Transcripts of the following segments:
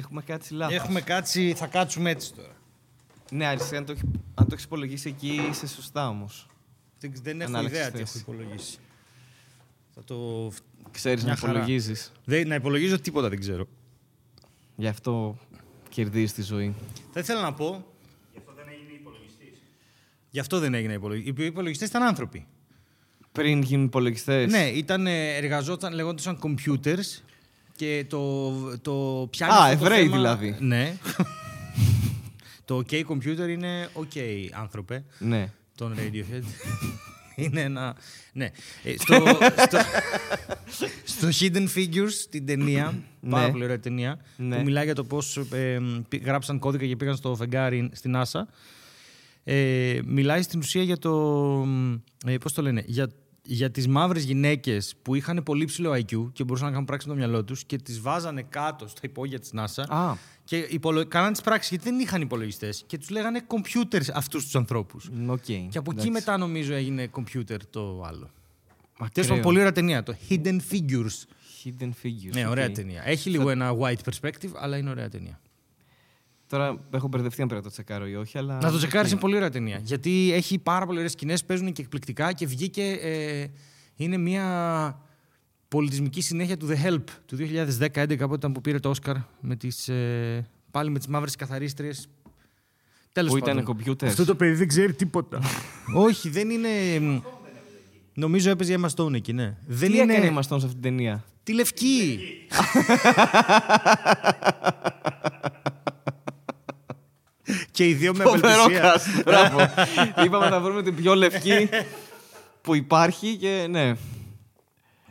Έχουμε κάτσει λάθος. Έχουμε κάτσει, θα κάτσουμε έτσι τώρα. Ναι, αριστερά, αν το, έχει- αν το έχεις υπολογίσει εκεί, είσαι σωστά όμως. Δεν, δεν έχω Ανάλεξες ιδέα τι θέση. έχω υπολογίσει. Θα το... Ξέρεις να Μια χαρά. υπολογίζεις. Δεν, να υπολογίζω τίποτα δεν ξέρω. Γι' αυτό κερδίζεις τη ζωή. Θα ήθελα να πω. Γι' αυτό δεν έγινε υπολογιστής. Γι' αυτό δεν έγινε υπολογιστή. Οι υπολογιστές ήταν άνθρωποι. Πριν γίνουν υπολογιστές. Ναι, ήταν, ε, εργαζόταν, λεγόντουσαν computers και το, το πιάνει Α, αυτό το Εβραίοι θέμα- δηλαδή. Ναι. το OK computer είναι OK άνθρωπε, ναι. τον Radiohead. είναι ένα... Ναι. Ε, στο, στο, στο Hidden Figures, την ταινία, πάρα Ναι. πολύ ωραία ταινία, Ναι. που μιλάει για το πώς ε, πη- γράψαν κώδικα και πήγαν στο φεγγάρι στην NASA. Ε, μιλάει στην ουσία για το. Ε, πώς το λένε, για, για τις μαύρες γυναίκες που είχαν πολύ ψηλό IQ και μπορούσαν να κάνουν πράξη με το μυαλό τους και τις βάζανε κάτω στα υπόγεια της NASA Α, και υπολο... κάνανε τις πράξεις γιατί δεν είχαν υπολογιστές και τους λέγανε computers αυτούς τους ανθρώπους. οκ. Και από εκεί Εντάξει. μετά νομίζω έγινε computer το άλλο. Ακραίο. Τέλος πάντων, πολύ ωραία ταινία. Το Hidden Figures. Hidden figures. Ναι, ωραία οκ. ταινία. Έχει λίγο ένα white perspective, αλλά είναι ωραία ταινία. Τώρα έχω μπερδευτεί αν πρέπει να το τσεκάρω ή όχι, αλλά. Να το τσεκάρεις, είναι πολύ ωραία ταινία. Γιατί έχει πάρα πολύ ωραίες σκηνές, παίζουν και εκπληκτικά και βγήκε. Ε, είναι μια πολιτισμική συνέχεια του The Help του 2010-2011 από όταν που πήρε το Όσκαρ με τις, ε, πάλι με τις μαύρες καθαρίστριες. Τέλος Που πάντων. ήταν computers. Αυτό το παιδί δεν ξέρει τίποτα. Όχι, δεν είναι. Νομίζω έπαιζε η Emma Stone εκεί, ναι. Δεν Τι είναι. έκανε η Emma Stone σε αυτή την ταινία; Τη λευκή. και οι δύο με Φοβερό απελπισία. cast, Μπράβο. Είπαμε να βρούμε την πιο λευκή που υπάρχει και ναι.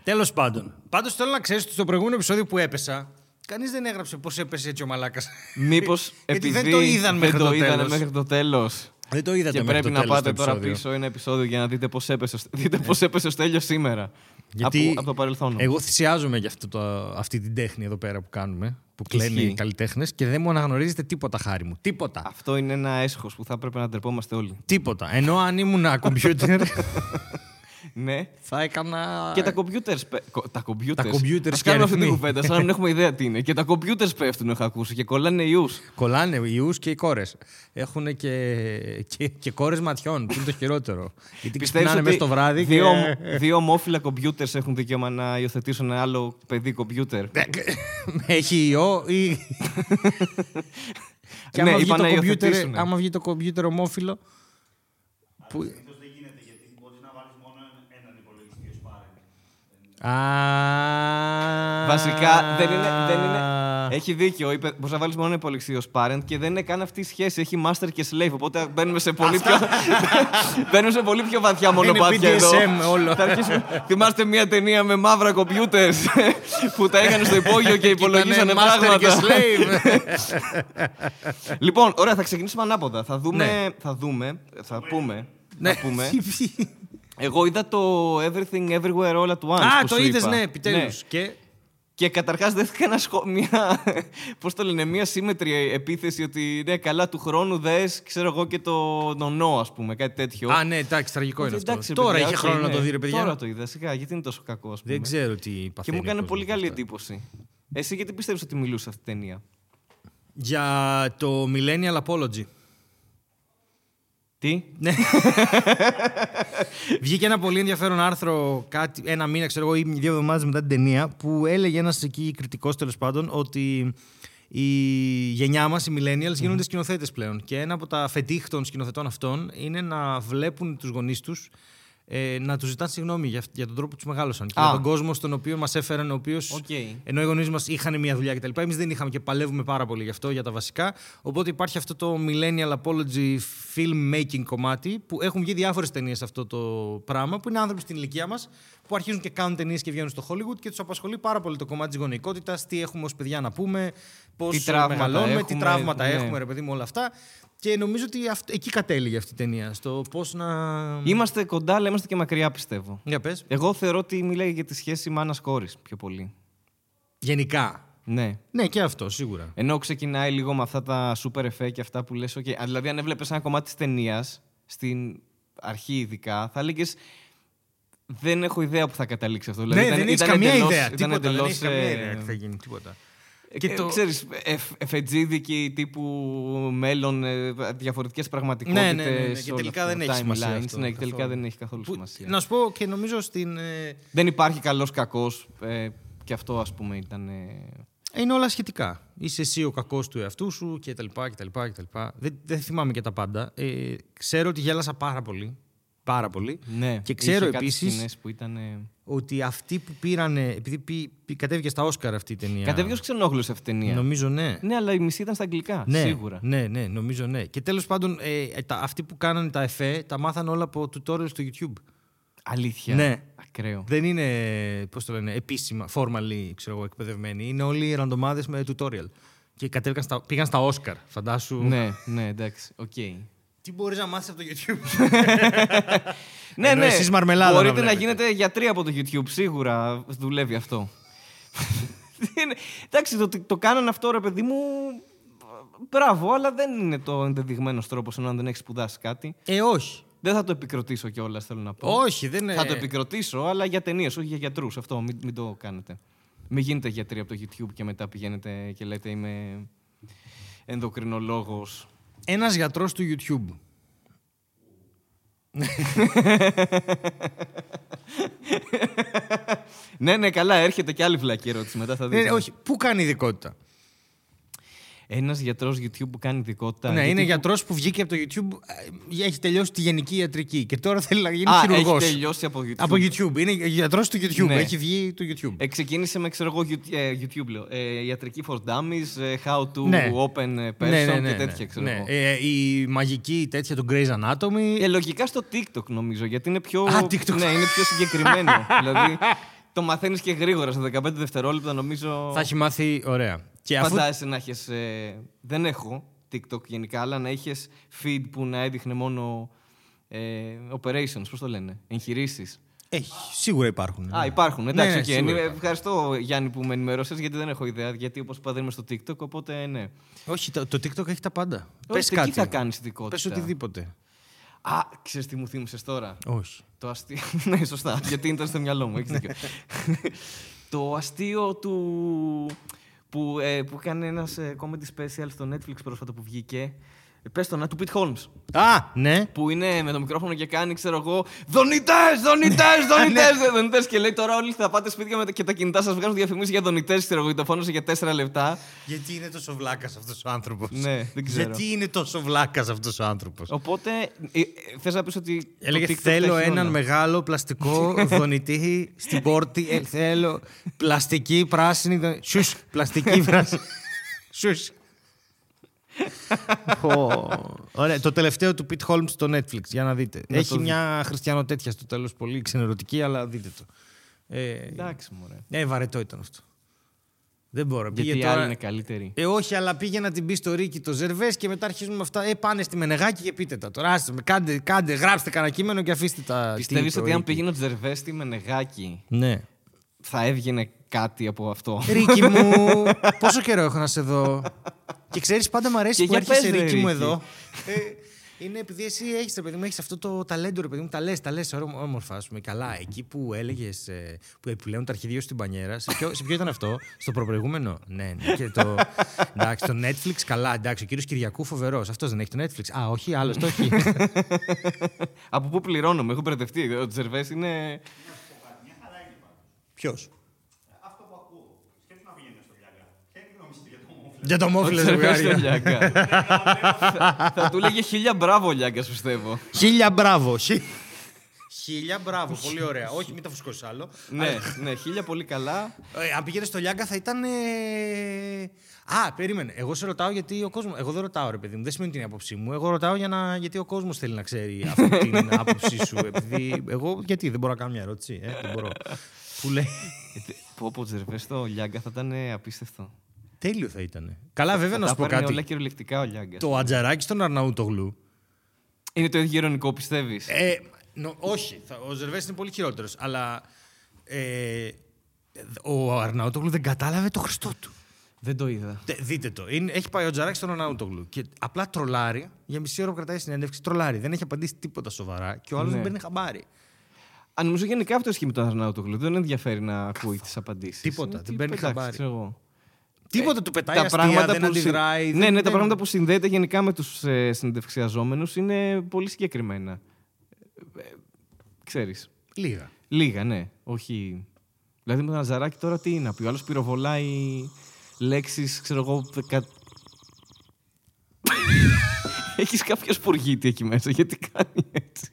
Τέλος πάντων. Πάντως θέλω να ξέρεις ότι στο προηγούμενο επεισόδιο που έπεσα, κανείς δεν έγραψε πώς έπεσε έτσι ο Μαλάκας. Μήπως Γιατί επειδή δεν το είδαν μέχρι δεν το το είδανε τέλος. μέχρι το τέλος. Δεν το είδατε Και μέχρι πρέπει το να τέλος πάτε το τώρα επεισόδιο. πίσω ένα επεισόδιο για να δείτε πώς έπεσε, ο- δείτε πώς έπεσε ο Στέλιος σήμερα. Γιατί από, από το παρελθόν. Εγώ θυσιάζομαι για αυτό το, αυτή την τέχνη εδώ πέρα που κάνουμε, που κλαίνε Ισχύει. οι καλλιτέχνες και δεν μου αναγνωρίζετε τίποτα χάρη μου. Τίποτα. Αυτό είναι ένα έσχος που θα έπρεπε να ντρεπόμαστε όλοι. Τίποτα. Ενώ αν ήμουν κομπιούτερ, Ναι. θα έκανα. Και τα computers. πε- κο- Τα computers. Τα computers Ας και κάνουμε αυτή την αριθμοί. κουβέντα, σαν να μην έχουμε ιδέα τι είναι. Και τα computers πέφτουν, έχω ακούσει, και κολλάνε ιούς. Κολλάνε οι ιούς και οι κόρες. Έχουν και, και, και κόρες ματιών, που είναι το χειρότερο. Γιατί ξυπνάνε μέσα το βράδυ. δύο, και... δύο ομόφυλα computers έχουν δικαίωμα να υιοθετήσουν ένα άλλο παιδί computer. Έχει ιό ή. και Ναι, άμα, βγει είπαν το να κομπιούτερ, υιοθετήσουν. άμα βγει το κομπιούτερ ομόφυλο. Που... Α, Βασικά δεν είναι. Δεν είναι έχει δίκιο. Είπε, μπορείς να βάλεις μόνο υπολογιστή ως parent και δεν είναι καν αυτή η σχέση. Έχει master και slave. Οπότε μπαίνουμε σε πολύ πιο, μπαίνουμε σε πολύ πιο βαθιά μονοπάτια εδώ. BDSM όλο. Θα αρχίσουμε- Θυμάστε μια ταινία με μαύρα computers που τα είχαν στο υπόγειο και υπολογίσανε Ήτανε master και πράγματα. slave. λοιπόν, ωραία, θα ξεκινήσουμε ανάποδα. Θα δούμε. Ναι. Θα δούμε. Θα πούμε. Ναι. Θα πούμε. Εγώ είδα το Everything Everywhere All at Once. Α, που το σου είδες, είπα. ναι, επιτέλους. Και Και καταρχάς δέχτηκα ένα σχο... μια. Πώς το λένε, μια ασύμμετρη επίθεση ότι ναι, καλά του χρόνου δες, ξέρω εγώ και το νονό, ας πούμε, κάτι τέτοιο. Α, ναι, εντάξει, τραγικό είναι Ότι αυτό. εντάξει, ρε Τώρα παιδιά, είχε οκ, χρόνο να ναι. το δει, ρε παιδιά. Τώρα το είδα, σιγά, γιατί είναι τόσο κακό, ας πούμε. Δεν ξέρω τι Και παθαίνει. μου ο έκανε κόσμος πολύ καλή αυτά. εντύπωση. Εσύ γιατί πιστεύεις ότι μιλούσε αυτή την ταινία; Για το Millennial Apology. Τι; Ναι. Βγήκε ένα πολύ ενδιαφέρον άρθρο κάτι, ένα μήνα ξέρω εγώ, ή δύο εβδομάδες μετά την ταινία που έλεγε ένας εκεί κριτικός τέλος πάντων ότι η γενιά μας, οι millennials, γίνονται σκηνοθέτες πλέον. Και ένα από τα φετίχ των σκηνοθετών αυτών είναι να βλέπουν τους γονείς τους ε, να τους ζητάνε συγγνώμη για, για τον τρόπο που τους μεγάλωσαν και Α. για τον κόσμο στον οποίο μας έφεραν, ο οποίος. Οκ. Ενώ οι γονείς μας είχαν μια δουλειά κτλ. Εμείς δεν είχαμε και παλεύουμε πάρα πολύ γι' αυτό, για τα βασικά. Οπότε υπάρχει αυτό το Millennial Apology filmmaking κομμάτι που έχουν βγει διάφορες ταινίες σε αυτό το πράγμα, που είναι άνθρωποι στην ηλικία μας που αρχίζουν και κάνουν ταινίες και βγαίνουν στο Hollywood και τους απασχολεί πάρα πολύ το κομμάτι της γονεϊκότητας, τι έχουμε ως παιδιά να πούμε, πώς Τι τραύματα μεγαλώνουμε, τι έχουμε, τραύματα ναι. έχουμε, ρε παιδί μου, όλα αυτά. Και νομίζω ότι αυτ- εκεί κατέληγε αυτή η ταινία. Στο πώς να. Είμαστε κοντά, αλλά είμαστε και μακριά, πιστεύω. Για πες. Εγώ θεωρώ ότι μιλάει για τη σχέση μάνα-κόρη πιο πολύ. Γενικά. Ναι. Ναι, και αυτό σίγουρα. Ενώ ξεκινάει λίγο με αυτά τα super effect και αυτά που λες, okay. Α, δηλαδή αν έβλεπες ένα κομμάτι της ταινίας, στην αρχή ειδικά, θα έλεγες. Δεν έχω ιδέα που θα καταλήξει αυτό. Δηλαδή, ναι, ήταν- δεν έχεις ήταν καμία εντελώς- ιδέα. ήταν Τίποτα, δεν εντελώς, έχεις καμία ε, ιδέα τι θα γίνει. Τίποτα. Και ε, το... Ξέρεις, εφετζίδικοι τύπου μέλλον, ε, διαφορετικές πραγματικότητες. Ναι, ναι, ναι, ναι. Και τελικά δεν έχει σημασία αυτό, Ναι, και τελικά δεν έχει καθόλου που, σημασία. Να σου πω και νομίζω στην... Ε... Δεν υπάρχει καλός κακός. Ε, και αυτό ας πούμε ήταν... Είναι όλα σχετικά. Είσαι εσύ ο κακός του εαυτού σου και τα λοιπά και τα λοιπά και τα λοιπά. Δεν, δεν θυμάμαι και τα πάντα. Ε, ξέρω ότι γέλασα πάρα πολύ. Πάρα πολύ. Ναι, και ξέρω επίσης ήταν... ότι αυτοί που πήραν. Επειδή πή, πή, κατέβηκε στα Όσκαρ αυτή η ταινία. Κατέβηκε ως ξενόγλου αυτή η ταινία. Νομίζω ναι. Ναι, αλλά η μισή ήταν στα αγγλικά. Ναι, σίγουρα. Ναι, ναι, νομίζω ναι. Και τέλος πάντων, ε, τα, αυτοί που κάνανε τα εφέ τα μάθαν όλα από tutorials στο YouTube. Αλήθεια. Ναι. Ακραίο. Δεν είναι, πώς το λένε, επίσημα, formally, ξέρω εγώ, εκπαιδευμένοι. Είναι όλοι ραντομάδες με tutorial. Και κατέβηκαν στα, πήγαν στα Όσκαρ, φαντάσου. Ναι, ναι, εντάξει, οκ. Okay. Τι μπορείς να μάθεις από το YouTube. ναι, ναι. Εσείς μαρμελάδα Μπορείτε να, να γίνετε γιατροί από το YouTube. Σίγουρα δουλεύει αυτό. Εντάξει, το, το κάνανε αυτό ρε παιδί μου. Μπράβο, αλλά δεν είναι το ενδεδειγμένος τρόπος ενώ δεν έχεις σπουδάσει κάτι. Ε, όχι. Δεν θα το επικροτήσω κιόλας, θέλω να πω. Όχι, δεν είναι. Θα το επικροτήσω, αλλά για ταινίες, όχι για γιατρούς. Αυτό μην, μην το κάνετε. Μην γίνετε γιατροί από το YouTube και μετά πηγαίνετε και λέτε είμαι ενδοκρινολόγος. Ένας γιατρός του YouTube. ναι, ναι, καλά, έρχεται και άλλη βλακή ερώτηση μετά θα δείτε. Ναι, όχι, πού κάνει ειδικότητα; Ένας γιατρός YouTube που κάνει ειδικότητα. Ναι, είναι γιατρός που βγήκε από το YouTube, ε, έχει τελειώσει τη γενική ιατρική και τώρα θέλει να γίνει χειρουργό. Έχει τελειώσει από YouTube. Από YouTube. Είναι γιατρός του YouTube. Ναι. Έχει βγει του YouTube. Ε, ξεκίνησε με ξέρω εγώ ε, YouTube, λέω. Ε, ιατρική for dummies, ε, how to ναι. open ναι, person ναι, ναι, και τέτοια ξέρω εγώ. Ε, η μαγική τέτοια του Grey's Anatomy. Ε, λογικά στο TikTok νομίζω γιατί είναι πιο, Α, TikTok. ναι, είναι πιο συγκεκριμένο. δηλαδή το μαθαίνεις και γρήγορα σε 15 δευτερόλεπτα νομίζω. Θα έχει μάθει ωραία. Και αφού... Φαντάζεσαι να έχεις. Ε, δεν έχω TikTok γενικά, αλλά να είχες feed που να έδειχνε μόνο ε, operations, πώς το λένε, εγχειρήσεις. Έχει, σίγουρα υπάρχουν. Α, υπάρχουν. Εντάξει, ναι, ναι, okay. Ευχαριστώ Γιάννη που με ενημέρωσε, γιατί δεν έχω ιδέα. Γιατί όπως είπα δεν είμαι στο TikTok, οπότε ναι. Όχι, το, το TikTok έχει τα πάντα. Πες κάτι. Τι θα κάνεις ειδικότητα. Πες οτιδήποτε. Α, ξέρεις τι μου θύμισες τώρα; Όχι. Το αστείο. ναι, σωστά. γιατί ήταν στο μυαλό μου. Έχεις δίκιο. το αστείο του που, ε, που έκανε ένας ε, comedy special στο Netflix πρόσφατα που βγήκε. Ε, πες το να του Pete Holmes. Α, ναι. Που είναι με το μικρόφωνο και κάνει, ξέρω εγώ, Δονητές, δονητές, δονητές, δονητές. Και λέει τώρα όλοι θα πάτε σπίτια και τα κινητά σας βγάζουν διαφημίσεις για δονητές, ξέρω εγώ, το φώνησε για τέσσερα λεπτά. Γιατί είναι τόσο βλάκας αυτός ο άνθρωπος; Ναι, δεν ξέρω. Γιατί είναι τόσο βλάκας αυτός ο άνθρωπος; Οπότε, ε, θες να πεις ότι. Έλεγε θέλω έναν μεγάλο πλαστικό δονητή στην πόρτη. Ε, θέλω πλαστική πράσινη. Σου, πλαστική πράσινη. Σου. Ωραία, το τελευταίο του Pete Holmes στο Netflix, για να δείτε. Έχει μια χριστιανοτέτια στο τέλος, πολύ ξενερωτική, αλλά δείτε το. Ε, Εντάξει, μωρέ. Ε, βαρετό ήταν αυτό. Δεν μπορώ. Γιατί πήγε τώρα... είναι καλύτερη. Ε, όχι, αλλά πήγε να την πει στο Ρίκι το Ζερβές και μετά αρχίζουμε με αυτά. Ε, πάνε στη Μενεγάκη και πείτε τα. Τώρα άστε με, κάντε, κάντε, γράψτε κανένα κείμενο και αφήστε τα. Πιστεύεις ότι αν πήγαινε ο Ζερβέ στη Μενεγάκη. Ναι. Θα έβγαινε κάτι από αυτό. Ρίκι μου, πόσο καιρό έχω να σε δω; Και ξέρεις, πάντα μου αρέσει που έρχεσαι Ρίκι μου εδώ. Ε, είναι επειδή εσύ έχεις παιδί μου, έχεις αυτό το ταλέντο, ρε παιδί μου, τα λες, τα λες όμορφα, ας πούμε. Καλά, εκεί που έλεγες, ε, που επιλέγουν τα αρχιδία στην πανιέρα, σε ποιο, σε ποιο ήταν αυτό, στο προπροηγούμενο; Ναι, ναι. Και το, εντάξει, το Netflix, καλά, εντάξει, ο κύριος Κυριακού φοβερός. Αυτός δεν έχει το Netflix. Α, όχι, άλλος το έχει. Από πού πληρώνω, με έχω μπερδευτεί. Ο Τζερβές είναι. Ποιος; Για το μόφιλε ζευγάρια. Θα του λέγε χίλια μπράβο, Λιάγκας, πιστεύω. Χίλια μπράβο. Χίλια μπράβο, πολύ ωραία. Όχι, μην τα φουσκώσεις άλλο. Ναι, ναι, χίλια πολύ καλά. Ε, αν πήγαινε στο Λιάγκα θα ήταν. Α, περίμενε. Εγώ σε ρωτάω γιατί ο κόσμο. Εγώ δεν ρωτάω, ρε παιδί μου. Δεν σημαίνει την άποψή μου. Εγώ ρωτάω για να... γιατί ο κόσμος θέλει να ξέρει αυτή την άποψή σου. Επειδή εγώ. Γιατί δεν μπορώ να κάνω μια ερώτηση. Ε; Δεν μπορώ. Που λέει. Πω, πω, στο Λιάγκα θα ήταν απίστευτο. Τέλειο θα ήταν. Καλά, βέβαια να σου πω κάτι. όλα κυριολεκτικά ο Λιάγκα. Το ατζαράκι στον Αρναούτογλου. Είναι το ίδιο ηρωνικό, πιστεύεις; Ε, όχι. Ο Ζερβές είναι πολύ χειρότερος. Αλλά ε, ο Αρναούτογλου δεν κατάλαβε το Χριστό του. Δεν το είδα. δείτε το. Είναι, έχει πάει ο Τζαράκη στον Αρναούτογλου και απλά τρολάρει για μισή ώρα που κρατάει συνέντευξη. Τρολάρει. Δεν έχει απαντήσει τίποτα σοβαρά και ο άλλος ναι. δεν παίρνει χαμπάρι. Αν νομίζω γενικά αυτό ισχύει με τον Αρναούτογλου. Δεν ενδιαφέρει να ακούει τις απαντήσεις. Τίποτα. Δεν παίρνει χαμπάρι. Τίποτα του πετάει τα αστεία, πράγματα δεν που συ- αντιδράει. Ναι, δεν- ναι, τα δεν- πράγματα που συνδέεται γενικά με τους ε, συνεντευξιαζόμενους είναι πολύ συγκεκριμένα. Ε, ξέρεις. Λίγα. Λίγα, ναι. Όχι. Δηλαδή με τον Ναζαράκη τώρα τι είναι να πει. Ο άλλος πυροβολάει λέξεις, ξέρω εγώ, δεκα... Έχεις κάποιο σπουργίτη εκεί μέσα, γιατί κάνει έτσι.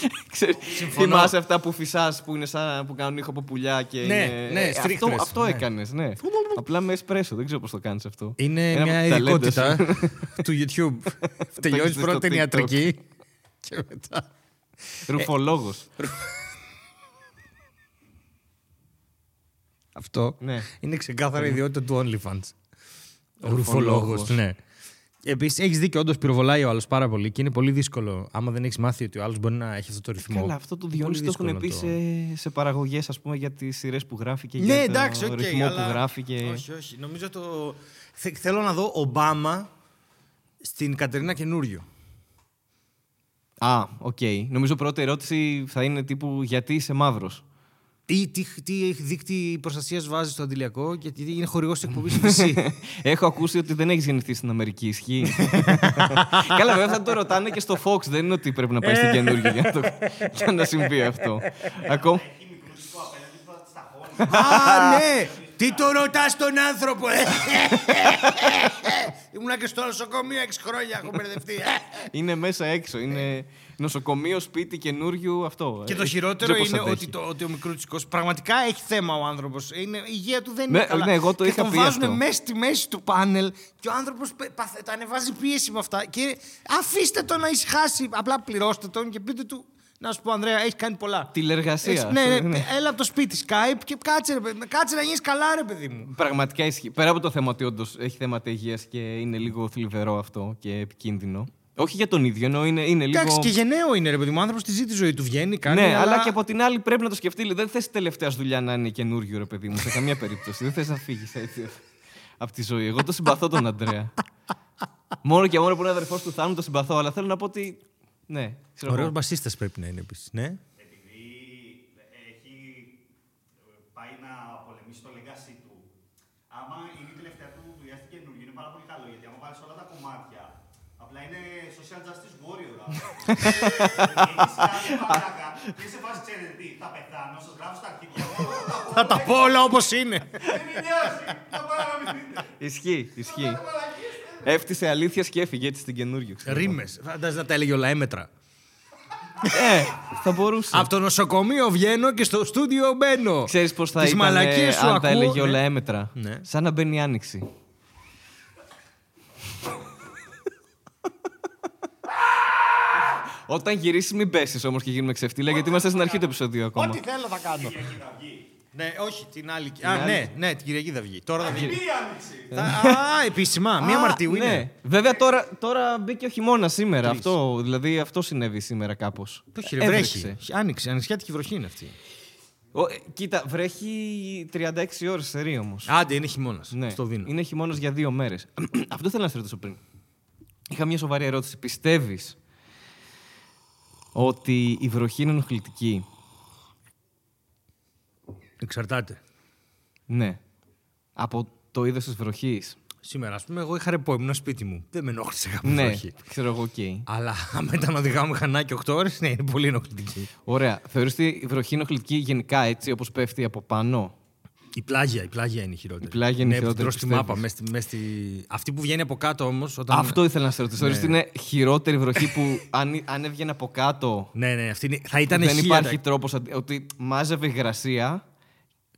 Ξέρεις, Συμφωνώ. θυμάσαι αυτά που φυσάς που, είναι σαν, που κάνουν ήχο από πουλιά και Ναι, είναι... ναι, Ε, αυτό, στρίχτρες, αυτό ναι. έκανες, ναι. Απλά με εσπρέσο, δεν ξέρω πώς το κάνεις αυτό. Είναι Ένα μια από τα ταλέντα ειδικότητα σου. του YouTube. Τελειώνεις Παίζεις πρώτα στο την TikTok. ιατρική και μετά. Ρουφολόγος. Αυτό ναι. είναι ξεκάθαρα η ιδιότητα του OnlyFans. Ο Ρουφολόγος. ρουφολόγος. Ναι. Επίσης, έχεις δίκιο, όντως πυροβολάει ο άλλος πάρα πολύ και είναι πολύ δύσκολο. Άμα δεν έχεις μάθει ότι ο άλλος μπορεί να έχει αυτό το ρυθμό. Καλά, αυτό το είναι Διονύση το πολύ έχουν πει δύσκολο να σε, σε παραγωγές, ας πούμε, για τις σειρές που γράφει και Ναι, για το εντάξει, οκ. ρυθμό αλλά... που γράφει. Και... Όχι, όχι. Νομίζω το. Θε- Θέλω να δω Ομπάμα στην Κατερίνα Καινούριο. Α, οκ. Νομίζω πρώτη ερώτηση θα είναι τύπου γιατί είσαι μαύρος; Ή τι, τι δείκτη προστασίας βάζεις στο αντιλιακό και τι είναι χορηγός της εκπομπής φυσή. Έχω ακούσει ότι δεν έχει γεννηθεί στην Αμερική. Ισχύει; Καλά, βέβαια θα το ρωτάνε και στο Fox. Δεν είναι ότι πρέπει να πάει στην καινούργια για, να το... για να συμβεί αυτό. Ακόμα. Α, ναι! Τι το ρωτάς τον άνθρωπο, ε! Ήμουνα και στο νοσοκομείο 6 χρόνια, έχω μπερδευτεί. Είναι μέσα έξω. Είναι νοσοκομείο, σπίτι καινούριου αυτό. Και Ε, το δεν χειρότερο ξέρω πώς είναι αντέχει. ότι, το, ότι ο μικρούτσικος πραγματικά έχει θέμα ο άνθρωπος. Η υγεία του δεν Ναι, είναι καλά. ναι, εγώ το και είχα τον πει βάζουν αυτό. μέσα στη μέση του πάνελ και ο άνθρωπος τα ανεβάζει πίεση με αυτά. Και αφήστε τον να ησυχάσει. Απλά πληρώστε τον και πείτε του. Να σου πω, Ανδρέα, έχει κάνει πολλά. Τηλεργασίας. Έχεις- ναι, ναι, έλα από το σπίτι, Skype και κάτσε, ρε, παιδί- κάτσε να γίνεις καλά, ρε παιδί μου. Πραγματικά ισχύει. Πέρα από το θέμα ότι όντως έχει θέματα υγείας και είναι λίγο θλιβερό αυτό και επικίνδυνο. Όχι για τον ίδιο, ενώ είναι, είναι λίγο. Εντάξει, και γενναίο είναι, ρε παιδί μου. Ο άνθρωπος τη ζει τη ζωή του, βγαίνει, κάνει. ναι, αλλά... και από την άλλη πρέπει να το σκεφτεί. Δεν θες τελευταίας σου δουλειά να είναι καινούριο, ρε παιδί μου, σε καμία περίπτωση. δεν θες να φύγεις έτσι από τη ζωή. Εγώ το συμπαθώ τον Αντρέα. μόνο και μόνο που είναι αδερφός του Θάνου το συμπαθώ, αλλά θέλω να πω ότι. Ναι, ξέρω Ωραίος εγώ. μπασίστας πρέπει να είναι επίσης. Ναι. επειδή έχει ε, πάει να πολεμήσει το legacy του. Άμα είναι η τελευταία του δουλειά στην καινούργια, είναι πάρα πολύ καλό γιατί άμα βάλεις όλα τα κομμάτια, απλά είναι social justice warrior. Έχεις κάτι μαλάκα και σε φάση ξέρετε τι, θα πεθάνω, σας γράφω στα αρχίδια μου, Θα τα πω όλα όπως είναι. δεν με νοιάζει, θα πάω να μην δείτε. Ισχύει, ισχύει. Έφτιασε αλήθεια και έφυγε έτσι στην καινούριο. ξέρω εγώ. Ρήμε. Φαντάζεσαι να τα έλεγε όλα έμετρα. Ε, θα μπορούσε. Από το νοσοκομείο βγαίνω και στο στούντιο μπαίνω. Ξέρεις πώς θα Τις ήταν μαλακίες σου αν τα ακούω, έλεγε όλα ναι. έμετρα. Ναι. Σαν να μπαίνει η άνοιξη. Όταν γυρίσεις, μην πέσεις όμως και γίνουμε ξεφτύλα, γιατί είμαστε στην αρχή του επεισοδίου ακόμα. Ό,τι θέλω θα κάνω. Ναι, όχι, την άλλη. Α, άλλη. ναι, ναι, την Κυριακή θα βγει. Τώρα θα βγει. Τι άνοιξη. Θα- Α, επίσημα. Μία Α, Μαρτίου ναι. είναι. Βέβαια τώρα, τώρα μπήκε ο χειμώνας σήμερα. Αυτό, δηλαδή αυτό συνέβη σήμερα κάπως. Το έχει, ρε, βρέχει. Άνοιξε, ανοιξιάτικη βροχή είναι αυτή. κοίτα, βρέχει 36 ώρες σε όμως. Άντε, είναι χειμώνας. Ναι. Στο δίνω. Είναι χειμώνας για δύο μέρες. Αυτό θέλω να σε ρωτήσω πριν. Είχα μια σοβαρή ερώτηση. Πιστεύεις ότι η βροχή είναι ενοχλητική; Εξαρτάται. Ναι. Από το είδος της βροχής. Σήμερα, ας πούμε, εγώ είχα ρεπό, ήμουν σπίτι μου. Δεν με ενόχλησε κάποια Ναι, βροχή. ξέρω εγώ, οκ. Αλλά άμα ήταν να οδηγάω μηχανάκι 8 ώρες, ναι, είναι πολύ ενοχλητική. Ωραία. Θεωρείς ότι η βροχή είναι ενοχλητική γενικά έτσι όπως πέφτει από πάνω; Η πλάγια, η πλάγια είναι η χειρότερη. Η πλάγια είναι η ναι, χειρότερη, τρως στη πιστεύεις; μάπα. Μες στη, μες στη... Αυτή που βγαίνει από κάτω όμως. Όταν... Αυτό ήθελα να σε ρωτήσω. Θεωρείς Ναι. ότι είναι χειρότερη βροχή που αν, αν έβγαινε από κάτω; Ναι, ναι, αυτή είναι... θα ήταν δεν χίλια υπάρχει τα- τρόπος ότι μάζευε υγρασία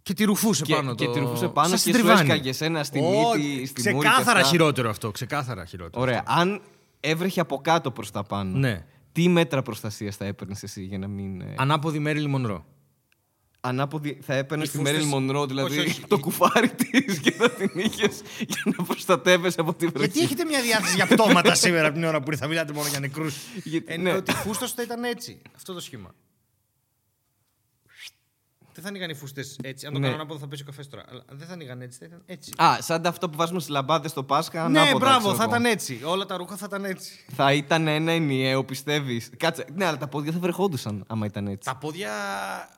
Και τη ρουφούσε και, πάνω και το... τη ρουφούσε πάνω Σαν και στην σου τριβάνι. έσκαγε ένα στη Ω, μύτη, στη μούρη. και Ξεκάθαρα αυτά. χειρότερο αυτό. Ξεκάθαρα χειρότερο. Ωραία. Αν έβρεχε από κάτω προς τα πάνω, Ναι. τι μέτρα προστασίας θα έπαιρνες εσύ για να μην. ε, Ανάποδη Μέριλι Μονρό. Ανάποδη θα έπαιρνες Οι τη φούστες- Μέριλ Μονρό, δηλαδή Όχι, όχι. το κουφάρι της και θα την είχες για να προστατεύεσαι από τη βροχή. Γιατί έχετε μια διάθεση για πτώματα σήμερα από την ώρα που θα μιλάτε μόνο για νεκρούς. Γιατί- Ε, ναι. Ότι φούστος θα ήταν έτσι. Αυτό το σχήμα. Δεν θα ανοίγαν οι φούστες έτσι. Αν το Ναι. κάνω ανάποδα θα πέσει ο καφές τώρα. Αλλά δεν θα ανοίγαν έτσι, θα ήταν έτσι. Α, σαν αυτό που βάζουμε στις λαμπάδες στο Πάσχα. ναι, ανάποδα, μπράβο, ξέρω θα εγώ. ήταν έτσι. Όλα τα ρούχα θα ήταν έτσι. Θα ήταν ένα ενιαίο, πιστεύεις. Κάτσε. Ναι, αλλά τα πόδια θα βρεχόντουσαν άμα ήταν έτσι. Τα πόδια.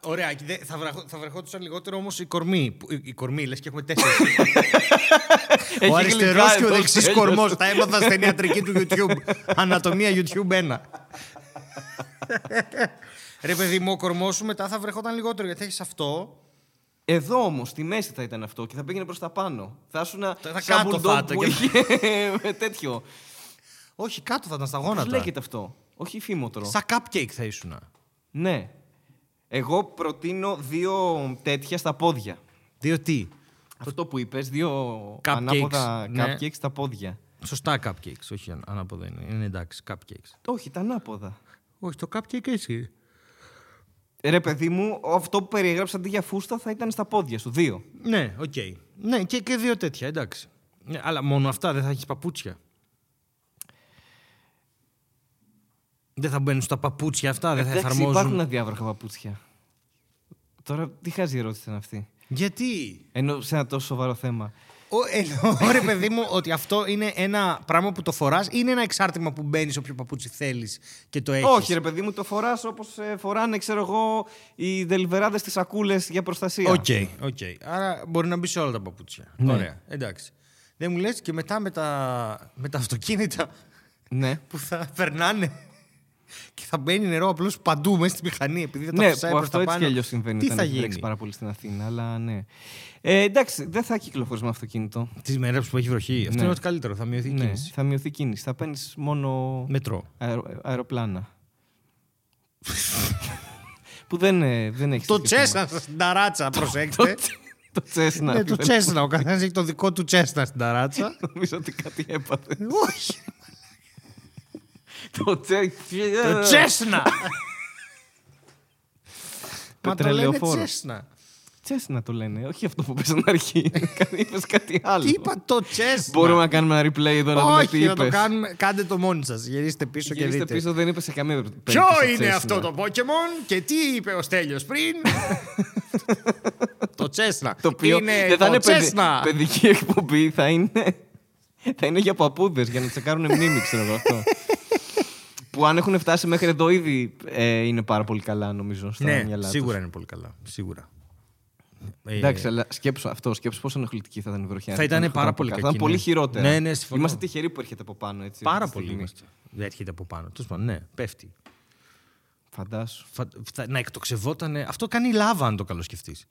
Ωραία, και δε- θα, βραχω... θα βρεχόντουσαν λιγότερο όμως οι κορμοί. Που- Οι, οι κορμοί, λες και έχουμε τέσσερις. ο Έχει αριστερός γλυκά και ο εδώ, δεξί τέλος. κορμός. Τα έμαθα στην ιατρική του YouTube. Ανατομία YouTube 1. Ρε παιδί μου, ο κορμός σου μετά θα βρεχόταν λιγότερο γιατί έχεις αυτό. Εδώ όμως, στη μέση θα ήταν αυτό και θα πήγαινε προς τα πάνω. Θα ήσουν θα σαν κάτω bulldog θα ήταν που και- είχε με τέτοιο. Όχι, κάτω θα ήταν στα Πώς γόνατα. λέγεται αυτό; Όχι φήμοτρο. Σαν cupcake θα ήσουν. Ναι. Εγώ προτείνω δύο τέτοια στα πόδια. Δύο τι; Αυτό που είπες, δύο Cupcakes, ανάποδα ναι. cupcakes στα πόδια. Σωστά cupcakes, όχι αν- ανάποδα είναι. Είναι εντάξει, cupcakes. Όχι, τα ανάποδα. Όχι, το cupcake έτσι. Ρε παιδί μου, αυτό που περιέγραψα αντί για φούστα θα ήταν στα πόδια σου. Δύο. Ναι, οκ. Ναι, και, και δύο τέτοια, εντάξει. Ναι, αλλά μόνο αυτά δεν θα έχεις παπούτσια. Δεν θα μπαίνουν στα παπούτσια αυτά, δεν θα Εντάξει, εφαρμόζουν. υπάρχουν αδιάβροχα παπούτσια. Τώρα τι χαζή ερώτηση είναι αυτή. Γιατί; Ενώ σε ένα τόσο σοβαρό θέμα. Ο, εννοώ, ρε παιδί μου, ότι αυτό είναι ένα πράγμα που το φοράς ή είναι ένα εξάρτημα που μπαίνεις όποιο παπούτσι θέλεις και το έχεις; Όχι, ρε παιδί μου, το φοράς όπως φοράνε, ξέρω εγώ, οι ντελιβεράδες τις σακούλες για προστασία. Οκ, οκ. Άρα μπορεί να μπει σε όλα τα παπούτσια. Ναι. Ωραία, εντάξει. Δεν μου λες και μετά με τα, με τα αυτοκίνητα Ναι. που θα περνάνε και θα μπαίνει νερό απλώς παντού μέσα στη μηχανή επειδή δεν τα Ναι, φυσάει που προς αυτό τα έτσι πάνω. κι αλλιώς συμβαίνει Τι όταν θα έχει βρέξει γίνει; πάρα πολύ στην Αθήνα, αλλά ναι. Ε, εντάξει, δεν θα κυκλοφορεί με αυτοκίνητο. Τις μέρες που έχει βροχή. Αυτό Ναι. είναι ό,τι καλύτερο. Θα μειωθεί η Ναι, κίνηση. θα μειωθεί η κίνηση. Θα παίρνεις μόνο Μετρό. αερο, αεροπλάνα. που δεν, ε, δεν έχει. Το Τσέσνα στην ταράτσα, προσέξτε. Το τσέσνα. Ναι, το Τσέσνα. Ο καθένας έχει το δικό του Τσέσνα στην ταράτσα. Νομίζω ότι κάτι έπαθε. Όχι. Το τσέ... Το Τσέσνα. Μα το λένε Πετρελαιοφόρο. Τσέσνα. Τσέσνα το λένε, όχι αυτό που πες στην αρχή. Είπες κάτι άλλο. Τι είπα το Τσέσνα. Μπορούμε να κάνουμε ένα replay εδώ να δούμε τι Όχι, να το είπες. κάνουμε. Κάντε το μόνοι σας. Γυρίστε πίσω και Γυρίστε δείτε. πίσω, δεν είπες σε καμία περίπτωση. Ποιο το είναι Τσέσνα. αυτό το Pokemon και τι είπε ο Στέλιος πριν; το Τσέσνα. Το οποίο είναι δεν θα το είναι παιδι- Τσέσνα. παιδική εκπομπή, θα είναι, θα είναι για παππούδες, για να τσεκάρουν μνήμη, ξέρω εγώ αυτό. που αν έχουν φτάσει μέχρι εδώ ήδη ε, είναι πάρα πολύ καλά, νομίζω, στα Ναι, μυαλά τους. σίγουρα είναι πολύ καλά. Σίγουρα. Ε, Εντάξει, αλλά σκέψου αυτό, σκέψου πόσο ενοχλητική θα ήταν η βροχιά. Θα ήταν Αν πάρα από πολύ κάτω. κακή, Θα ήταν πολύ ναι. χειρότερα. Ναι, ναι, συμφωνώ. Είμαστε τυχεροί που έρχεται από πάνω. Έτσι, Πάρα αυτή τη πολύ στιγμή. είμαστε. Δεν έρχεται από πάνω. Τέλος πάντων, ναι, πέφτει. Φαντάσου. Φα- θα- Να εκτοξευόταν. Αυτό κάνει η λάβα, αν το καλοσκεφτείς.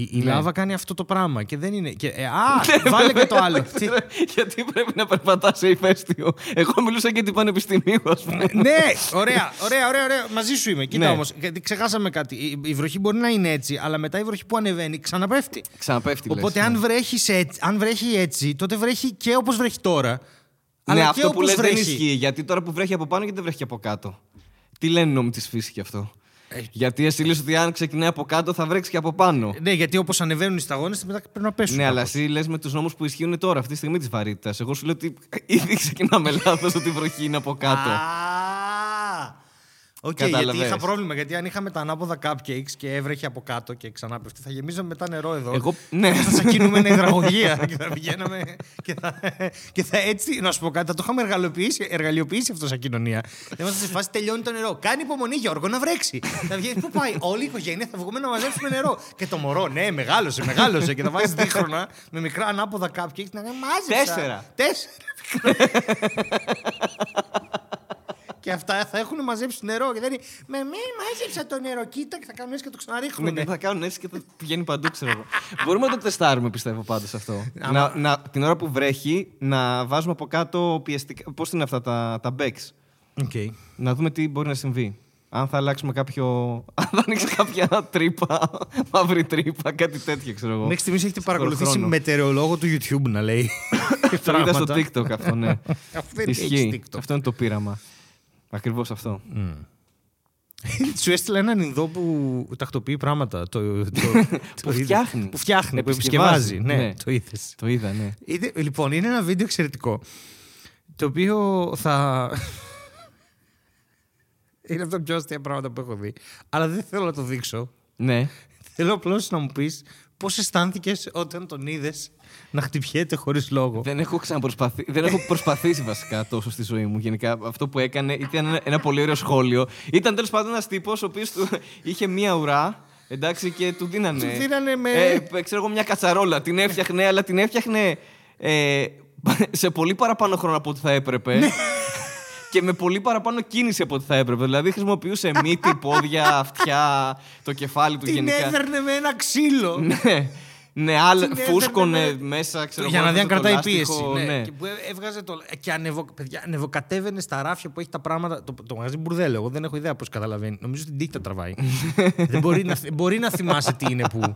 Η, η Ναι. λάβα κάνει αυτό το πράγμα και δεν είναι. Και, ε, α, βάλε και το άλλο. Τι- Γιατί πρέπει να περπατάς σε ηφαίστειο. Εγώ μιλούσα και την πανεπιστημίου, ας πούμε. ναι, ωραία, ωραία, ωραία, ωραία. Μαζί σου είμαι. Κοίτα Ναι. όμως, γιατί ξεχάσαμε κάτι. Η, η βροχή μπορεί να είναι έτσι, αλλά μετά η βροχή που ανεβαίνει ξαναπέφτει. Ξαναπέφτει. λες, Οπότε ναι. αν, βρέχεις έτσι, αν βρέχει έτσι, τότε βρέχει και όπως βρέχει τώρα. Ναι, αλλά και αυτό που όπως λες δεν βρέχει. ισχύει. Γιατί τώρα που βρέχει από πάνω και δεν βρέχει από κάτω. Τι λένε οι νόμοι της φύσης γι' αυτό; Γιατί εσύ λες ότι αν ξεκινάει από κάτω θα βρέξει και από πάνω. Ναι, γιατί όπως ανεβαίνουν οι σταγόνες, μετά πρέπει να πέσουν. Ναι, αλλά κάπως. εσύ λες με τους νόμους που ισχύουν τώρα, αυτή τη στιγμή της βαρύτητας. Εγώ σου λέω ότι ήδη ξεκινάμε λάθος ότι η βροχή είναι από κάτω. Α, Οκ, γιατί Κατάλαβες. είχα πρόβλημα. Γιατί αν είχαμε τα ανάποδα cupcakes και έβρεχε από κάτω και ξανά πέφτει, θα γεμίζαμε μετά νερό εδώ. Εγώ, ναι. Και θα σαν κινούμενη υδραγωγία και θα πηγαίναμε. Και θα, και θα έτσι, να σου πω κάτι, θα το είχαμε εργαλειοποιήσει, εργαλειοποιήσει αυτό σαν κοινωνία. Δεν είμαστε σε φάση τελειώνει το νερό. Κάνει υπομονή, Γιώργο, να βρέξει. θα βγαίνει, πού πάει, όλη η οικογένεια θα βγούμε να μαζέψουμε νερό. Και το μωρό, ναι, μεγάλωσε, μεγάλωσε. και θα βάζει δίχρονα με μικρά ανάποδα cupcakes να κάνει μάζεψα. Τέσσερα. Τέσσερα. Και αυτά θα έχουν μαζέψει νερό. Και δεν είναι. Με μη μάζεψα το νερό, κοίτα και θα κάνουν έτσι και το ξαναρίχνουν. Ναι, θα κάνουν έτσι και θα πηγαίνει παντού, ξέρω εγώ. Μπορούμε να το τεστάρουμε, πιστεύω πάντως αυτό. να, να, την ώρα που βρέχει, να βάζουμε από κάτω πιεστικά. Πώς είναι αυτά τα, τα becks. Okay. Να δούμε τι μπορεί να συμβεί. Αν θα αλλάξουμε κάποιο. Αν θα ανοίξει κάποια τρύπα, μαύρη τρύπα, κάτι τέτοιο, ξέρω εγώ. Μέχρι στιγμής έχετε παρακολουθήσει χρόνο. μετεωρολόγο του YouTube να λέει. Το είδα στο πράγματα. TikTok αυτό, ναι. Αυτό δεν έχει Ισχύει. TikTok. Αυτό είναι το πείραμα. Ακριβώς αυτό. Σου έστειλα έναν Ινδό που τακτοποιεί πράγματα. Το, το, το είδες. φτιάχνει. Που φτιάχνει, που Επισκευάζει. επισκευάζει. Ναι, Ναι. το είδες. Το είδα, ναι. λοιπόν, είναι ένα βίντεο εξαιρετικό. Το οποίο θα. είναι από τα πιο αστεία πράγματα που έχω δει. Αλλά δεν θέλω να το δείξω. Ναι. Θέλω απλώς να μου πεις πώς αισθάνθηκες όταν τον είδες να χτυπιέται χωρίς λόγο; Δεν έχω ξαναπροσπαθεί... δεν έχω προσπαθήσει βασικά τόσο στη ζωή μου. Γενικά αυτό που έκανε ήταν ένα, ένα πολύ ωραίο σχόλιο. Ήταν τέλος πάντων ένας τύπος ο οποίος είχε μία ουρά. Εντάξει, και του δίνανε. Του δίνανε με- Ε, ξέρω εγώ, μια κατσαρόλα. Την έφτιαχνε, αλλά την έφτιαχνε ε, σε πολύ παραπάνω χρόνο από ό,τι θα έπρεπε. Ναι. και με πολύ παραπάνω κίνηση από ό,τι θα έπρεπε. Δηλαδή χρησιμοποιούσε μύτη, πόδια, αυτιά, το κεφάλι του Την γενικά. έδερνε με ένα ξύλο. Ναι, ναι, άλλα, Την έδερνε φούσκωνε με- μέσα, ξέρω για εγώ, να δει αν αυτό το κρατάει λάστιχο, πίεση. Ναι. ναι. Και που έβγαζε το. Και ανεβο... παιδιά, ανεβοκατέβαινε στα ράφια που έχει τα πράγματα. Το, το μαγαζί μπουρδέλο. Εγώ δεν έχω ιδέα πώς καταλαβαίνει. Νομίζω την τύχη τα τραβάει. δεν μπορεί να, θυ- μπορεί να θυμάσαι τι είναι που.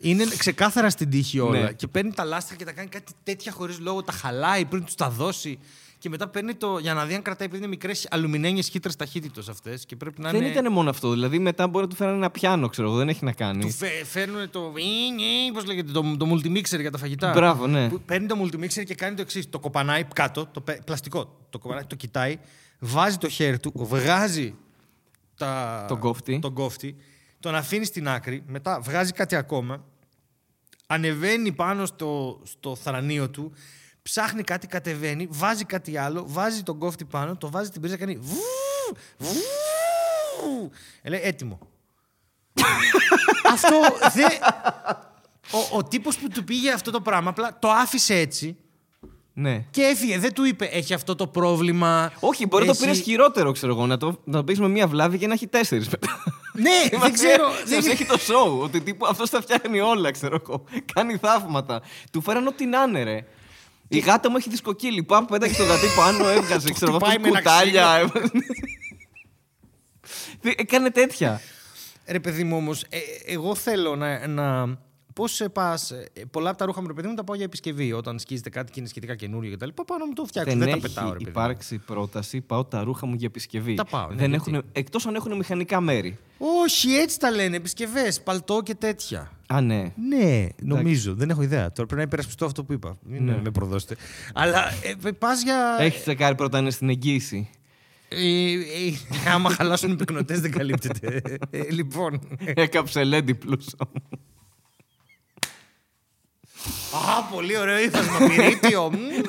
Είναι ξεκάθαρα στην τύχη όλα. Ναι. Και παίρνει τα λάστιχα και τα κάνει κάτι τέτοια χωρίς λόγο. Τα χαλάει πριν τους τα δώσει. Και μετά παίρνει το. Για να δει αν κρατάει, επειδή είναι μικρές αλουμινένιες χύτρες ταχύτητος αυτές. Και πρέπει να Δεν είναι. ήταν μόνο αυτό. Δηλαδή μετά μπορεί να του φέρανε ένα πιάνο, ξέρω εγώ. Δεν έχει να κάνει. Του φε, φέρνουν το. Πώς λέγεται, το, το multimixer για τα φαγητά. Μπράβο, ναι. Που παίρνει το multimixer και κάνει το εξής. Το κοπανάει κάτω, το πε- πλαστικό. Το κοπανάει, το κοιτάει, βάζει το χέρι του, βγάζει τα, Τον κόφτη. τον κόφτη, τον αφήνει στην άκρη, μετά βγάζει κάτι ακόμα, ανεβαίνει πάνω στο, στο θρανίο του, ψάχνει κάτι, κατεβαίνει, βάζει κάτι άλλο, βάζει τον κόφτη πάνω, το βάζει στην πρίζα, κάνει. Βου, βου, ε, λέει έτοιμο. αυτό δεν. Ο, ο τύπος που του πήγε αυτό το πράγμα απλά το άφησε έτσι Ναι. και έφυγε. Δεν του είπε έχει αυτό το πρόβλημα. Όχι, μπορεί να το εσύ- πήρες χειρότερο, ξέρω εγώ. Να το, να το πεις με μία βλάβη και να έχει τέσσερις μετά. Ναι, δεν ξέρω. Σας δεν- έχει το show. Ότι τύπου αυτός τα φτιάχνει όλα, ξέρω εγώ. Κάνει θαύματα. Του φέραν ό,τι να είναι, ρε. Η γάτα μου έχει δισκοκύλι. Πάμε, πέταξε το γατί πάνω, έβγαζε. Ξέρω εγώ, χτυπάει αυτό με ένα κουτάλια. Τι- Έκανε τέτοια. Ρε παιδί μου όμως, εγώ θέλω να. να Πώς πας. Πολλά από τα ρούχα μου, ρε παιδί μου, τα πάω για επισκευή. Όταν σκίζεται κάτι και είναι σχετικά καινούριο κτλ. Πάω να μου το φτιάξω. Δεν, Δεν, τα έχει πετάω, ρε παιδί. μου. υπάρξει πρόταση. Πάω τα ρούχα μου για επισκευή. Τα πάω, ναι, Δεν γιατί; έχουν, εκτός αν έχουν μηχανικά μέρη. Όχι, έτσι τα λένε. Επισκευές, παλτό και τέτοια. Α, ναι. Ναι, νομίζω. Δεν έχω ιδέα. Τώρα πρέπει να υπερασπιστώ αυτό που είπα. Μην Ναι. με προδώσετε. Αλλά ε, πας για. Έχεις τσεκάρει πρώτα αν είναι στην εγγύηση. Ε, ε, άμα χαλάσουν οι πυκνοτές δεν καλύπτεται. Ε, λοιπόν. Έκαψε LED πλούσο. Α, πολύ ωραίο ύφασμα. Πυρίτιο. μμμ. Μπορούσε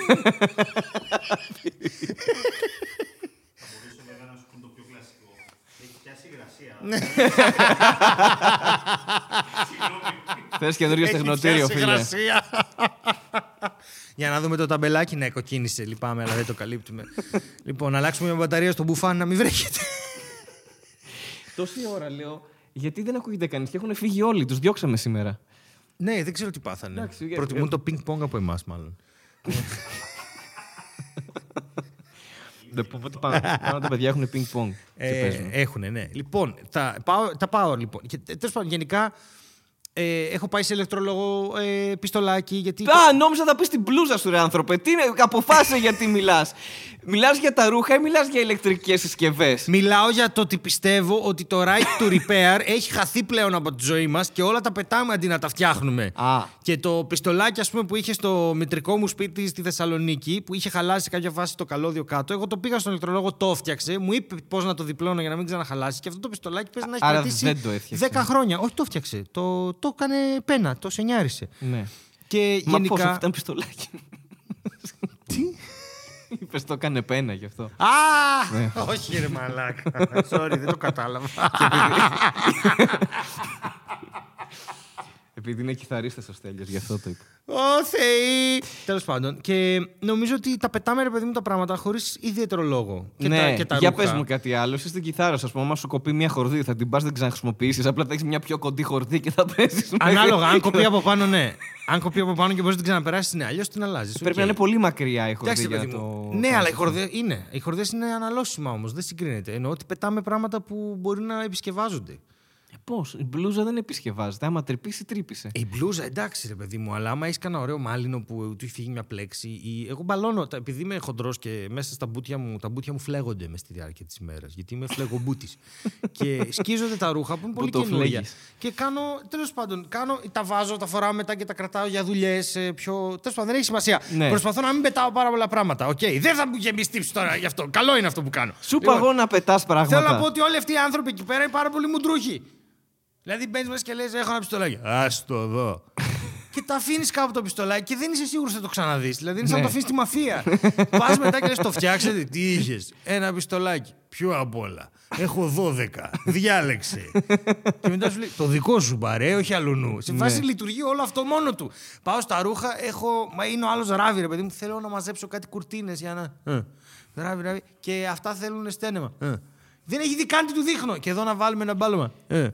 βέβαια να σου πούν το πιο κλασικό. Έχει πιάσει υγρασία. Θες καινούριο Έχεις τεχνοτήριο, πιάσει φίλε. υγρασία. Για να δούμε το ταμπελάκι. Ναι, κοκκίνησε. Λυπάμαι, αλλά δεν το καλύπτουμε. λοιπόν, να αλλάξουμε μια μπαταρία στο μπουφάν να μην βρέχεται. Τόση ώρα λέω. Γιατί δεν ακούγεται κανείς και έχουν φύγει όλοι. Τους διώξαμε σήμερα. Ναι, δεν ξέρω τι πάθανε. Εντάξει, για- Προτιμούν το ping-pong από εμάς, μάλλον. Δεν πω ότι πάνω, πάνω τα παιδιά έχουν πινκ-πονγκ. Ε, έχουνε, ναι. Λοιπόν, τα πάω, τα πάω λοιπόν. Και, τέλος πάντων, γενικά ε, έχω πάει σε ηλεκτρολόγο ε, πιστολάκι γιατί. Α, νόμιζα θα πεις την μπλούζα σου, ρε άνθρωπε. Τι είναι, αποφάσισε γιατί μιλάς. Μιλάς για τα ρούχα ή μιλάς για ηλεκτρικές συσκευές; Μιλάω για το ότι πιστεύω ότι το right to repair έχει χαθεί πλέον από τη ζωή μας και όλα τα πετάμε αντί να τα φτιάχνουμε. Α. Και το πιστολάκι, ας πούμε, που είχε στο μητρικό μου σπίτι στη Θεσσαλονίκη, που είχε χαλάσει σε κάποια φάση το καλώδιο κάτω, εγώ το πήγα στον ηλεκτρολόγο, το έφτιαξε, μου είπε πώς να το διπλώνω για να μην ξαναχαλάσει. Και αυτό το πιστολάκι παίζει να έχει Άρα κρατήσει δεν το έφτιαξε. 10 χρόνια. Όχι, το έφτιαξε. Το, το έκανε πένα, το σενιάρισε. Ναι. Και Μα γενικά. πώ ήταν πιστολάκι. Τι; Είπες το έκανε πένα γι' αυτό. Α! Ναι. Όχι, ρε μαλάκα. Sorry, δεν το κατάλαβα. Επειδή είναι κιθαρίστας ο Στέλιος, γι' αυτό το είπα. Ω Θεή! Τέλος πάντων. Και νομίζω ότι τα πετάμε, ρε παιδί μου, τα πράγματα χωρίς ιδιαίτερο λόγο. Και ναι, τα, και τα για ρούχα. πες μου κάτι άλλο. Εσύ στην κιθάρα, ας πούμε, άμα σου κοπεί μια χορδή, θα την πας, δεν ξαναχρησιμοποιήσεις. Απλά θα έχεις μια πιο κοντή χορδή και θα παίζεις. Ανάλογα, αν κοπεί από πάνω, ναι. Αν κοπεί από πάνω και μπορείς να την ξαναπεράσει, ναι. Αλλιώς την αλλάζεις. Πρέπει να είναι πολύ μακριά η χορδή Εντάξει, για παιδί το. μου. Ναι, αλλά οι χορδέ είναι. Οι χορδέ είναι αναλώσιμα όμως. Δεν συγκρίνεται. Εννοώ ότι πετάμε πράγματα που μπορεί να επισκευάζονται. Πώς, η μπλούζα δεν επισκευάζεται. Άμα τρυπήσει, τρύπησε. Η μπλούζα, εντάξει, ρε παιδί μου, αλλά άμα έχεις κανένα ωραίο μάλινο που του έχει φύγει μια πλέξη. Ή... Εγώ μπαλώνω, τα- επειδή είμαι χοντρός και μέσα στα μπουτια μου, τα μπουτια μου φλέγονται μες στη διάρκεια της ημέρας. Γιατί είμαι φλεγομπούτης. και σκίζονται τα ρούχα που είναι πολύ το καινούργια. φλέγεις. Και κάνω, τέλος πάντων, κάνω, τα βάζω, τα φοράω μετά και τα κρατάω για δουλειές. Πιο... Τέλος πάντων, δεν έχει σημασία. Ναι. Προσπαθώ να μην πετάω πάρα πολλά πράγματα. Οκ, δεν θα απολογηθώ τώρα γι' αυτό. Καλό είναι αυτό που κάνω. Σου είπα Λοιπόν, εγώ να πετάς πράγματα. Θέλω να πω ότι όλοι αυτοί οι άνθρωποι εκεί πέρα είναι πάρα πολύ μουντρούχοι. Δηλαδή μπαίνεις μέσα και λες: Έχω ένα πιστολάκι. Α το εδώ. και τα αφήνεις κάπου το πιστολάκι και δεν είσαι σίγουρος ότι θα το ξαναδείς. Δηλαδή είναι σαν να Ναι. το αφήνεις στη μαφία. Πας μετά και λες: Το φτιάξατε. Τι είχες. Ένα πιστολάκι. Ποιο απ' όλα. Έχω 12. Διάλεξε. και μετά σου λέει: Το δικό σου μπαρέ, όχι αλλού. Σε φάση Ναι. λειτουργεί όλο αυτό μόνο του. Πάω στα ρούχα, έχω. Μα είναι ο άλλος ράβι, ρε παιδί μου. Θέλω να μαζέψω κάτι κουρτίνες για να. Ε. Ράβι, ράβι. Και αυτά θέλουν στένεμα. Ε. Δεν έχει δει καν τι του δείχνω. Και εδώ να βάλουμε ένα μπάλωμα. Ε.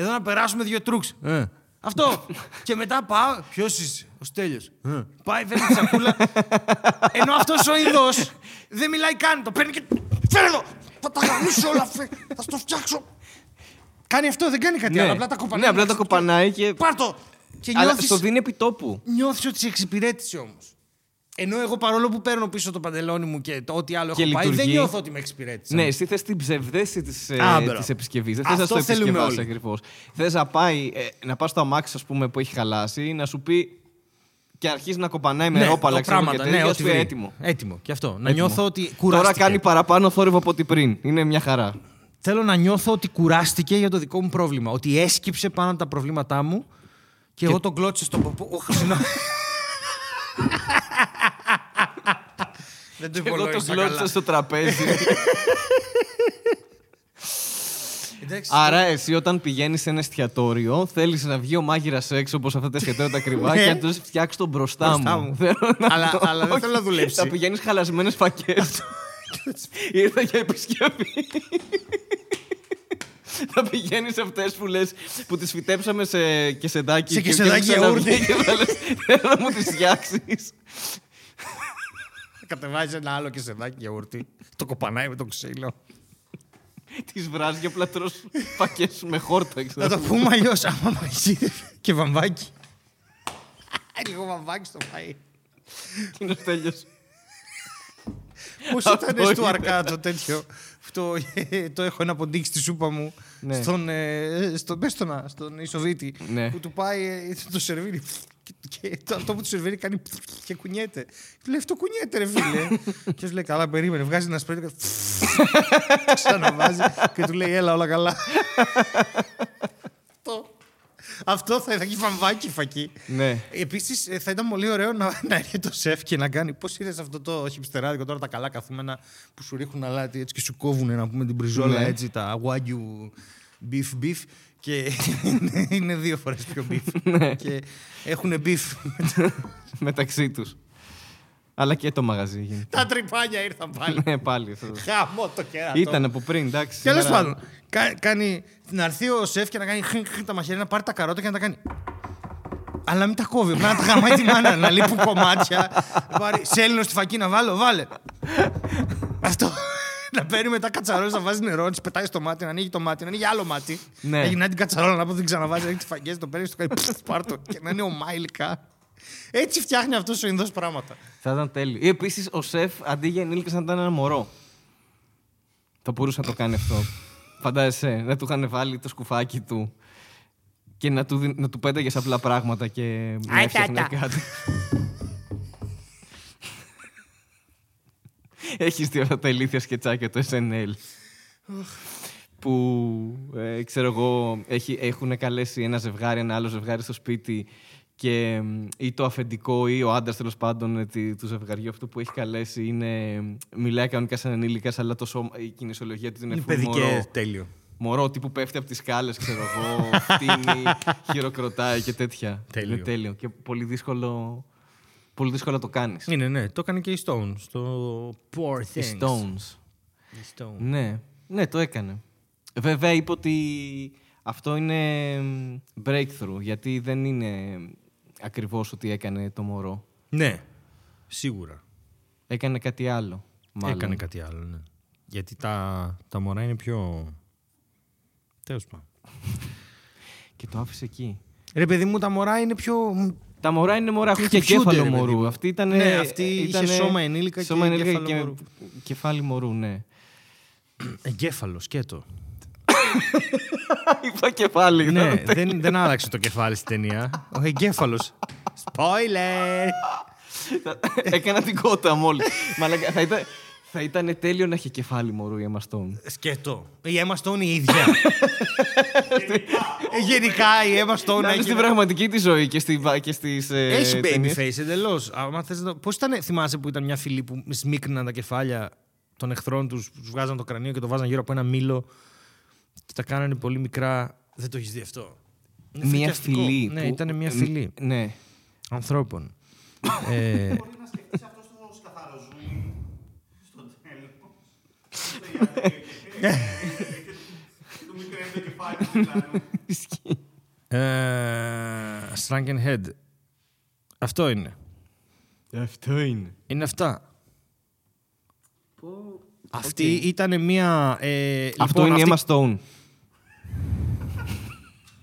Εδώ να περάσουμε δύο τρούξ. Ε. Αυτό. και μετά πάω. Ποιος είσαι, ο Στέλιος. Ε. Πάει, φέρνει τη σακούλα. Ενώ αυτός ο Ινδό δεν μιλάει καν. Το παίρνει και. Φέρε εδώ! Θα τα γαμίσω όλα. φε- Θα στο φτιάξω. Κάνει αυτό, δεν κάνει κάτι Ναι. άλλο. Απλά τα κοπανάει. Ναι, απλά τα κοπανάει και. Πάρ' το! Και Αλλά νιώθεις, στο δίνει επιτόπου. νιώθεις ότι σε εξυπηρέτησε όμως. Ενώ εγώ παρόλο που παίρνω πίσω το παντελόνι μου και το ό,τι άλλο Και έχω πάει, δεν λειτουργεί. νιώθω ότι με εξυπηρέτησε. Ναι, εσύ θες την ψευδέση της Α, μπράβο. της επισκευής. Δεν θες να Αυτό το θέλουμε επισκευάσει όλοι. ακριβώς. Θες να πάει, ε, να πας στο αμάξι, ας πούμε, που έχει χαλάσει, να σου πει. και αρχίζει να κοπανάει με ναι, ρόπαλα το ξέρω, πράγματα, και ναι, τέτοια, ό,τι σου πει βρει. έτοιμο. Έτοιμο. Και αυτό. Να Έτοιμο. νιώθω ότι κουράστηκε. Τώρα κάνει παραπάνω θόρυβο από ό,τι πριν. Είναι μια χαρά. Θέλω να νιώθω ότι κουράστηκε για το δικό μου πρόβλημα. Ότι έσκυψε πάνω από τα προβλήματά μου και, εγώ τον κλώτσε στον ποπό. Οχ, συγγνώμη. Δεν το Και εγώ το υπολόγισα κλώτσα καλά. στο τραπέζι. Εντάξει, Άρα, εσύ όταν πηγαίνεις σε ένα εστιατόριο, θέλεις να βγει ο μάγειρας έξω όπως αυτά τα εστιατόρια τα κρυβά Ναι. και να τους φτιάξεις τον μπροστά, Μπροστά μου. μου. Θέλω να Αλλά- το- αλλά δεν όχι, θέλω να δουλέψει. Θα πηγαίνεις χαλασμένες φακές. Ήρθα για επισκευή. Θα πηγαίνεις σε αυτές που λες που τις φυτέψαμε σε κεσεδάκι. Σε και- κεσεδάκι και ξαναβγεί γιαούρτι. και θα λες, Θέλω να μου τις φτιάξεις. Κατεβάζει ένα άλλο και σεδάκι γιαούρτι. Το κοπανάει με το ξύλο. Τις βράζει και απλά τρως φακέ με χόρτα. Να ξέρω. το πούμε αλλιώς. Άμα μαγειρεύει και βαμβάκι. Λίγο βαμβάκι στο φαΐ. Εκείνος τέλειωσε. Πώς Αυτό ήταν στο ήταν. αρκά το τέτοιο. Αυτό, ε, το έχω ένα ποντίκι στη σούπα μου. Ναι. Στον, ε, στον, πες το να, στον Ισοβίτη. Ναι. Που του πάει ε, το σερβίρι. Και, και το, αυτό που τους σερβίρει κάνει και κουνιέται. Του λέει αυτό κουνιέται, ρε φίλε. και τους λέει καλά, περίμενε. Βγάζει ένα σπρέτ. και Ξαναβάζει και του λέει έλα, όλα καλά. αυτό. Αυτό θα, θα έχει βαμβάκι φακή. Ναι. Επίσης, θα ήταν πολύ ωραίο να, να έρχεται το σεφ και να κάνει. Πώς είδες αυτό το χιπστεράδικο τώρα τα καλά καθούμενα που σου ρίχνουν αλάτι έτσι και σου κόβουν να πούμε την μπριζόλα Ναι. έτσι, τα wagyu beef beef. Και είναι, είναι δύο φορές πιο beef. Ναι. και έχουν beef. Μεταξύ τους. Αλλά και το μαγαζί γίνεται. τα τρυπάνια ήρθαν πάλι. Ναι, πάλι. αυτό. Χαμό το κέρατο. Ήταν από πριν, εντάξει. Τέλος σήμερα- πάντων, κα, κάνει, να έρθει ο σεφ και να κάνει χρ, χρ, τα μαχαίρια, να πάρει τα καρότα και να τα κάνει. Αλλά μην τα κόβει. Να τα γαμάει τη μάνα, να λείπουν κομμάτια. Να πάρει σέλινο στη φακή να βάλω, βάλε. Αυτό. Να παίρνει μετά κατσαρόλες, να βάζει νερό, να της πετάει στο μάτι, να ανοίγει το μάτι, να ανοίγει άλλο μάτι. Ναι. Να γυρνάει την κατσαρόλα, να πω δεν ξαναβάζει, να έχει τις φακέ, το παίρνει, το κάνει. πφ, Πάρ' το και να είναι ομά υλικά. Έτσι φτιάχνει αυτός ο Ινδός πράγματα. Θα ήταν τέλειο. Ή επίσης ο σεφ αντί για ενήλικα να ήταν ένα μωρό. Θα μπορούσε να το κάνει αυτό. Φαντάζεσαι να του είχαν βάλει το σκουφάκι του και να του, δι- να του πέταγες απλά πράγματα και να Αϊ, έφτιαχνε τάτα. κάτι. Έχεις δει αυτά τα ηλίθια σκετσάκια του SNL. που ε, ξέρω εγώ έχει, έχουν καλέσει ένα ζευγάρι, ένα άλλο ζευγάρι στο σπίτι και μ, ή το αφεντικό ή ο άντρας τέλος πάντων ε, τι- του ζευγαριού αυτό που έχει καλέσει είναι. μ, Μιλάει κανονικά σαν ενήλικας, αλλά το σώμα, η κινησιολογία του είναι, Είναι full μωρό. παιδικέ, τέλειο. Μωρό τύπου πέφτει από τις σκάλες, ξέρω εγώ, φτύνει, χειροκροτάει και τέτοια. Τέλειο. Είναι τέλειο. Και πολύ δύσκολο, πολύ δύσκολο να το κάνεις. Είναι, ναι, το έκανε και η Stone στο Poor Οι Things. Stones. Η Stone. Ναι, ναι, το έκανε. Βέβαια είπε ότι αυτό είναι μ, breakthrough, γιατί δεν είναι ακριβώς ότι έκανε το μωρό. Ναι, σίγουρα. Έκανε κάτι άλλο, μάλλον. Έκανε κάτι άλλο, ναι. Γιατί τα, τα μωρά είναι πιο... Τέλος πάντων. Και το άφησε εκεί. Ρε παιδί μου, τα μωρά είναι πιο... Τα μωρά είναι μωρά, έχουν Είναι και πιο κέφαλο cute, ρε παιδί μωρού. μου. Αυτή ήταν. Ναι, αυτή είχε σώμα ενήλικα και κέφαλο μωρού. κεφάλι μωρού, ναι. Εγκέφαλος, σκέτο. Είπα κεφάλι. ναι, ήταν. δεν, δεν άλλαξε το κεφάλι στην ταινία. Ο εγκέφαλος. Spoiler! Έκανα την κότα μόλις. Μαλάκα, θα ήταν, Θα ήταν τέλειο να έχει κεφάλι μωρού η Emma Stone. Σκέτο. Η Emma Stone η ίδια. Ε, Γενικά η Emma Stone Να είναι έχει. στην πραγματική της ζωή και, στη, και στις ε, Έχει baby ταινίες. face εντελώς. Πώς ήταν, θυμάσαι που ήταν μια φυλή που σμίκριναν τα κεφάλια των εχθρών τους, τους βγάζαν το κρανίο και το βάζαν γύρω από ένα μήλο και τα κάνανε πολύ μικρά. Δεν το έχεις δει αυτό; Είναι Μια φρικιαστικό. φυλή. Ναι, που- ήταν μια ε, φυλή Ναι. ανθρώπων. ε, Μπορεί να σκεφτείς αυτό στο σκαθαροζούμι στο τέλος. Και του μικραίνει το κεφάλι του δηλαδή. Ισχύει. ε, Shrunken Head. Αυτό είναι. Αυτό είναι. Είναι αυτά. Αυτή ήταν μια. Ε, Αυτό λοιπόν, είναι η αυτή- Emma Stone.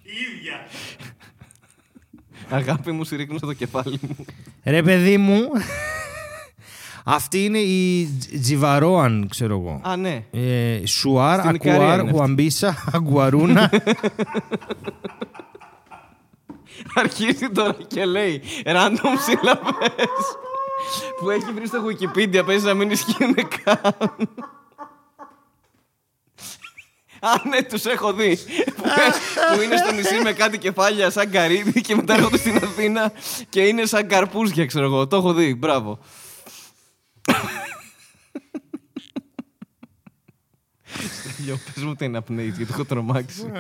Η ίδια. Αγάπη μου, συρρήκνω το κεφάλι μου. Ρε παιδί μου. Αυτή είναι η Τζ- Τζιβαρόαν, ξέρω εγώ. Α, ναι. Ε, Σουάρ, Στην Ικαρία Ακουάρ, είναι αυτή. Γουαμπίσα, Αγκουαρούνα. Αρχίζει τώρα και λέει random σύλλαβες που έχει βρει στο Wikipedia, παίζει να μην ισχύουν καν. Α, ναι, τους έχω δει. που, που είναι στο νησί με κάτι κεφάλια σαν καρύδι και μετά έρχονται στην Αθήνα και είναι σαν καρπούζια, ξέρω εγώ. Το έχω δει, μπράβο. Στέλιο, πες μου τι είναι απνέεις, γιατί έχω τρομάξει.